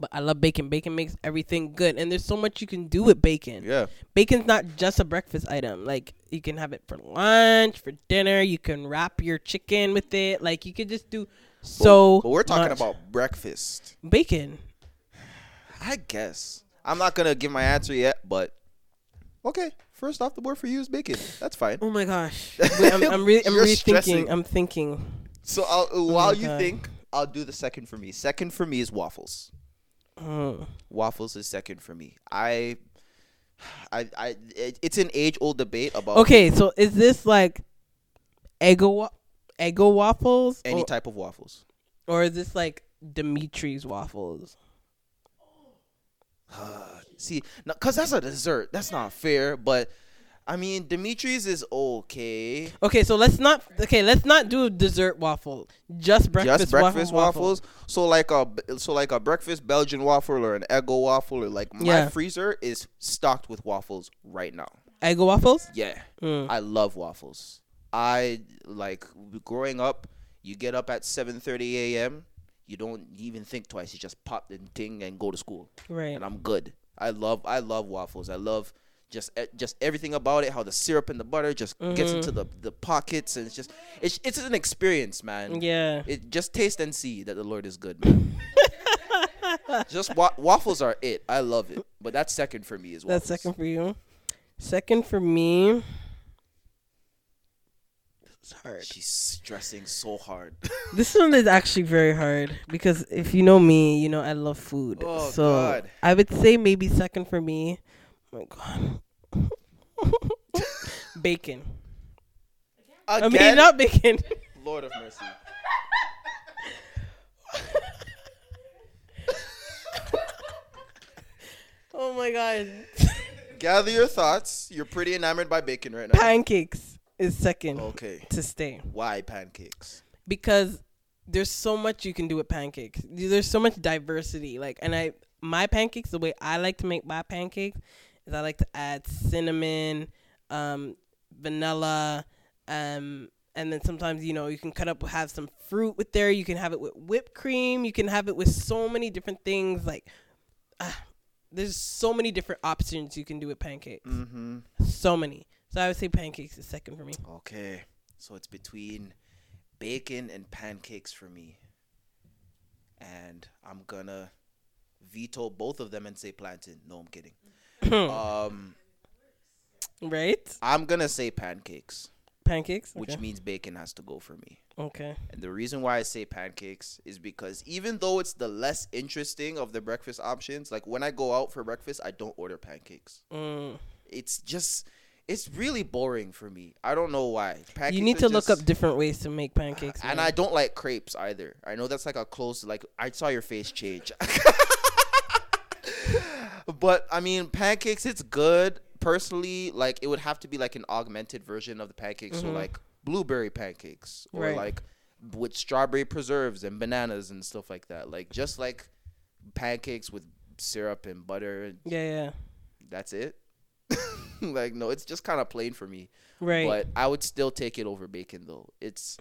But I love bacon. Bacon makes everything good, and there's so much you can do with bacon. Yeah. bacon's not just a breakfast item. Like you can have it for lunch, for dinner. You can wrap your chicken with it. Like you could just do so but we're talking much. about breakfast. bacon. I guess. I'm not gonna give my answer yet, but okay. First off the board for you is bacon. That's fine. Oh my gosh. Wait, I'm, I'm really, I'm stressing. I'm thinking. So I'll, uh, while you God. think, I'll do the second for me. Second for me is waffles. Mm. Waffles is second for me. I, I, I. It, it's an age-old debate about Okay, so is this like Eggo Eggo waffles, any or, type of waffles. or is this like Demetres waffles? See, because that's a dessert. That's not fair. But I mean, Demetres is okay. Okay, so let's not. Okay, let's not do dessert waffle. Just breakfast, Just breakfast waffle, waffles. So like a so like a breakfast Belgian waffle or an Eggo waffle or like my Yeah. freezer is stocked with waffles right now. Eggo waffles. Yeah, Mm. I love waffles. I like growing up. You get up at seven thirty a.m. You don't even think twice. You just pop the thing and go to school, Right. and I'm good. I love I love waffles. I love just just everything about it. How the syrup and the butter just gets Mm-hmm. into the the pockets, and it's just it's it's an experience, man. Yeah. It just taste and see that the Lord is good, man. just wa- waffles are it. I love it, but that's second for me as well. That's second for you. Second for me. It's hard. She's stressing so hard. This one is actually very hard because if you know me, you know I love food. Oh, so God. I would say maybe second for me. Oh my god. bacon. I mean Again? not bacon. Lord of mercy. oh my god. Gather your thoughts. You're pretty enamored by bacon right now. Pancakes is second okay. to stay. Why pancakes? because there's so much you can do with pancakes. There's so much diversity. Like, and I my pancakes, the way I like to make my pancakes is I like to add cinnamon, um, vanilla, um, and then sometimes you know you can cut up have some fruit with there. You can have it with whipped cream. You can have it with so many different things. Like, ah, there's so many different options you can do with pancakes. Mm-hmm. So many. So I would say pancakes is second for me. Okay. So it's between bacon and pancakes for me. And I'm gonna veto both of them and say plantain. No, I'm kidding. Um, Right? I'm gonna say pancakes, Pancakes. which means bacon has to go for me. okay. And the reason why I say pancakes is because even though it's the less interesting of the breakfast options, like when I go out for breakfast, I don't order pancakes. Mm. It's just, it's really boring for me. I don't know why. Pancakes You need to look just- up different ways to make pancakes. And. I don't like crepes either. I know that's like a close, like I saw your face change. but I mean, pancakes, it's good. Personally, like it would have to be like an augmented version of the pancakes. So mm-hmm. like blueberry pancakes or Right. like with strawberry preserves and bananas and stuff like that. Like just like pancakes with syrup and butter. yeah, yeah, That's it. like no, it's just kind of plain for me. right. But I would still take it over bacon though. It's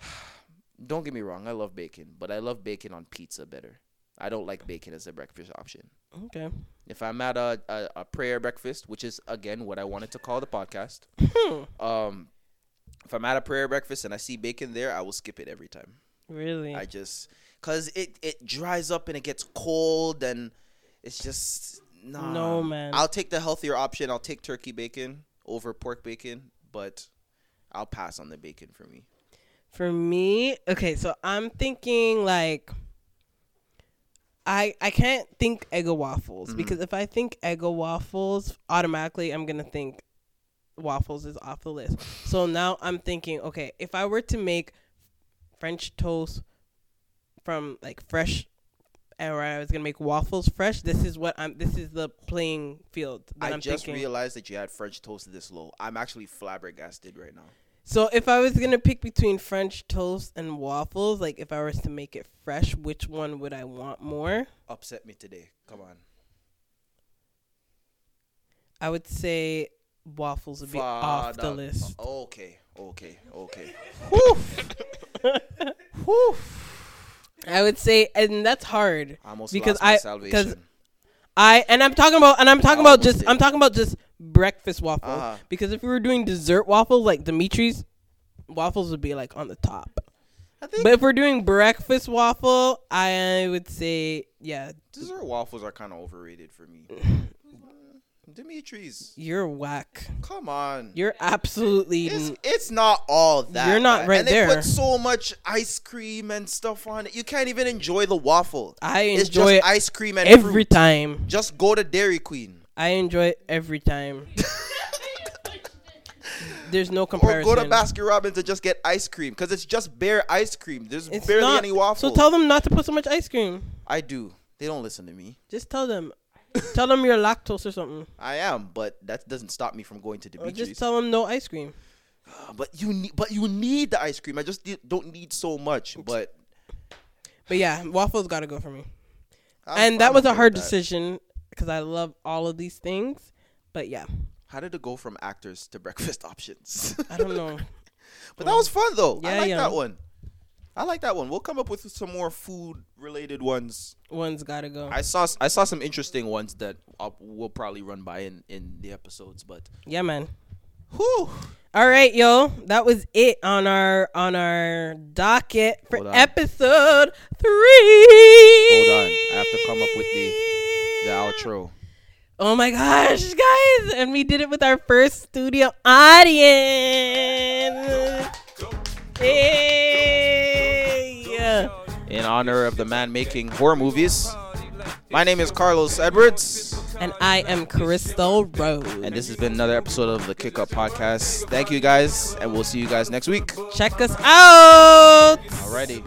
don't get me wrong, I love bacon, but I love bacon on pizza better. I don't like bacon as a breakfast option. okay. If I'm at a, a, a prayer breakfast, which is again what I wanted to call the podcast, um, if I'm at a prayer breakfast and I see bacon there, I will skip it every time. Really? I just cause it it dries up and it gets cold and it's just nah. No, man. I'll take the healthier option. I'll take turkey bacon over pork bacon, but I'll pass on the bacon for me. For me, okay, so I'm thinking like I I can't think Eggo waffles Mm-hmm. because if I think Eggo waffles, automatically I'm gonna think waffles is off the list. So now I'm thinking, okay, if I were to make French toast from like fresh or I was gonna make waffles fresh, this is what I'm this is the playing field that I am just thinking. realized that you had French toast this low. I'm actually flabbergasted right now. So if I was gonna pick between French toast and waffles, like if I was to make it fresh, which one would I want more? Upset me today. Come on. I would say waffles would be off the list. Okay, okay, okay. I would say, and that's hard I almost because lost my I salvation. I and I'm talking about and I'm talking about just. I'm talking about just breakfast waffles Uh-huh. because if we were doing dessert waffles like Demetres, waffles would be like on the top. I think But if we're doing breakfast waffle, I would say yeah, dessert waffles are kind of overrated for me. Demetres, you're whack. come on. You're absolutely It's, it's not all that. You're not right and they put so much ice cream and stuff on it. You can't even enjoy the waffle. I it's enjoy just ice cream and every fruit. time. Just go to Dairy Queen. I enjoy it every time. There's no comparison. Or go to Baskin Robbins and just get ice cream because it's just bare ice cream. There's It's barely not- any waffle. So tell them not to put so much ice cream. I do. They don't listen to me. Just tell them. Tell them you're lactose or something. I am, but that doesn't stop me from going to the Demetres. just tell them no ice cream. But you need, but you need the ice cream. I just don't need so much. But But yeah, waffles gotta go for me. I'm- and that was a hard that. decision because I love all of these things. But yeah, How did it go from actors to breakfast options? I don't know. but that was fun though. I like yeah. that one. I like that one. We'll come up with some more food related ones. One's gotta go. I saw I saw some interesting ones that I'll, we'll probably run by in in the episodes. But yeah, man. whew, All right, yo, that was it on our on our docket for episode three. hold on. I have to come up with the the outro. Oh my gosh, guys! And we did it with our first studio audience. Hey! In honor of the man making horror movies. My name is Carlos Edwards. And I am Crystal Rose. And this has been another episode of the Kick Up Podcast. Thank you guys, and we'll see you guys next week. Check us out. Alrighty.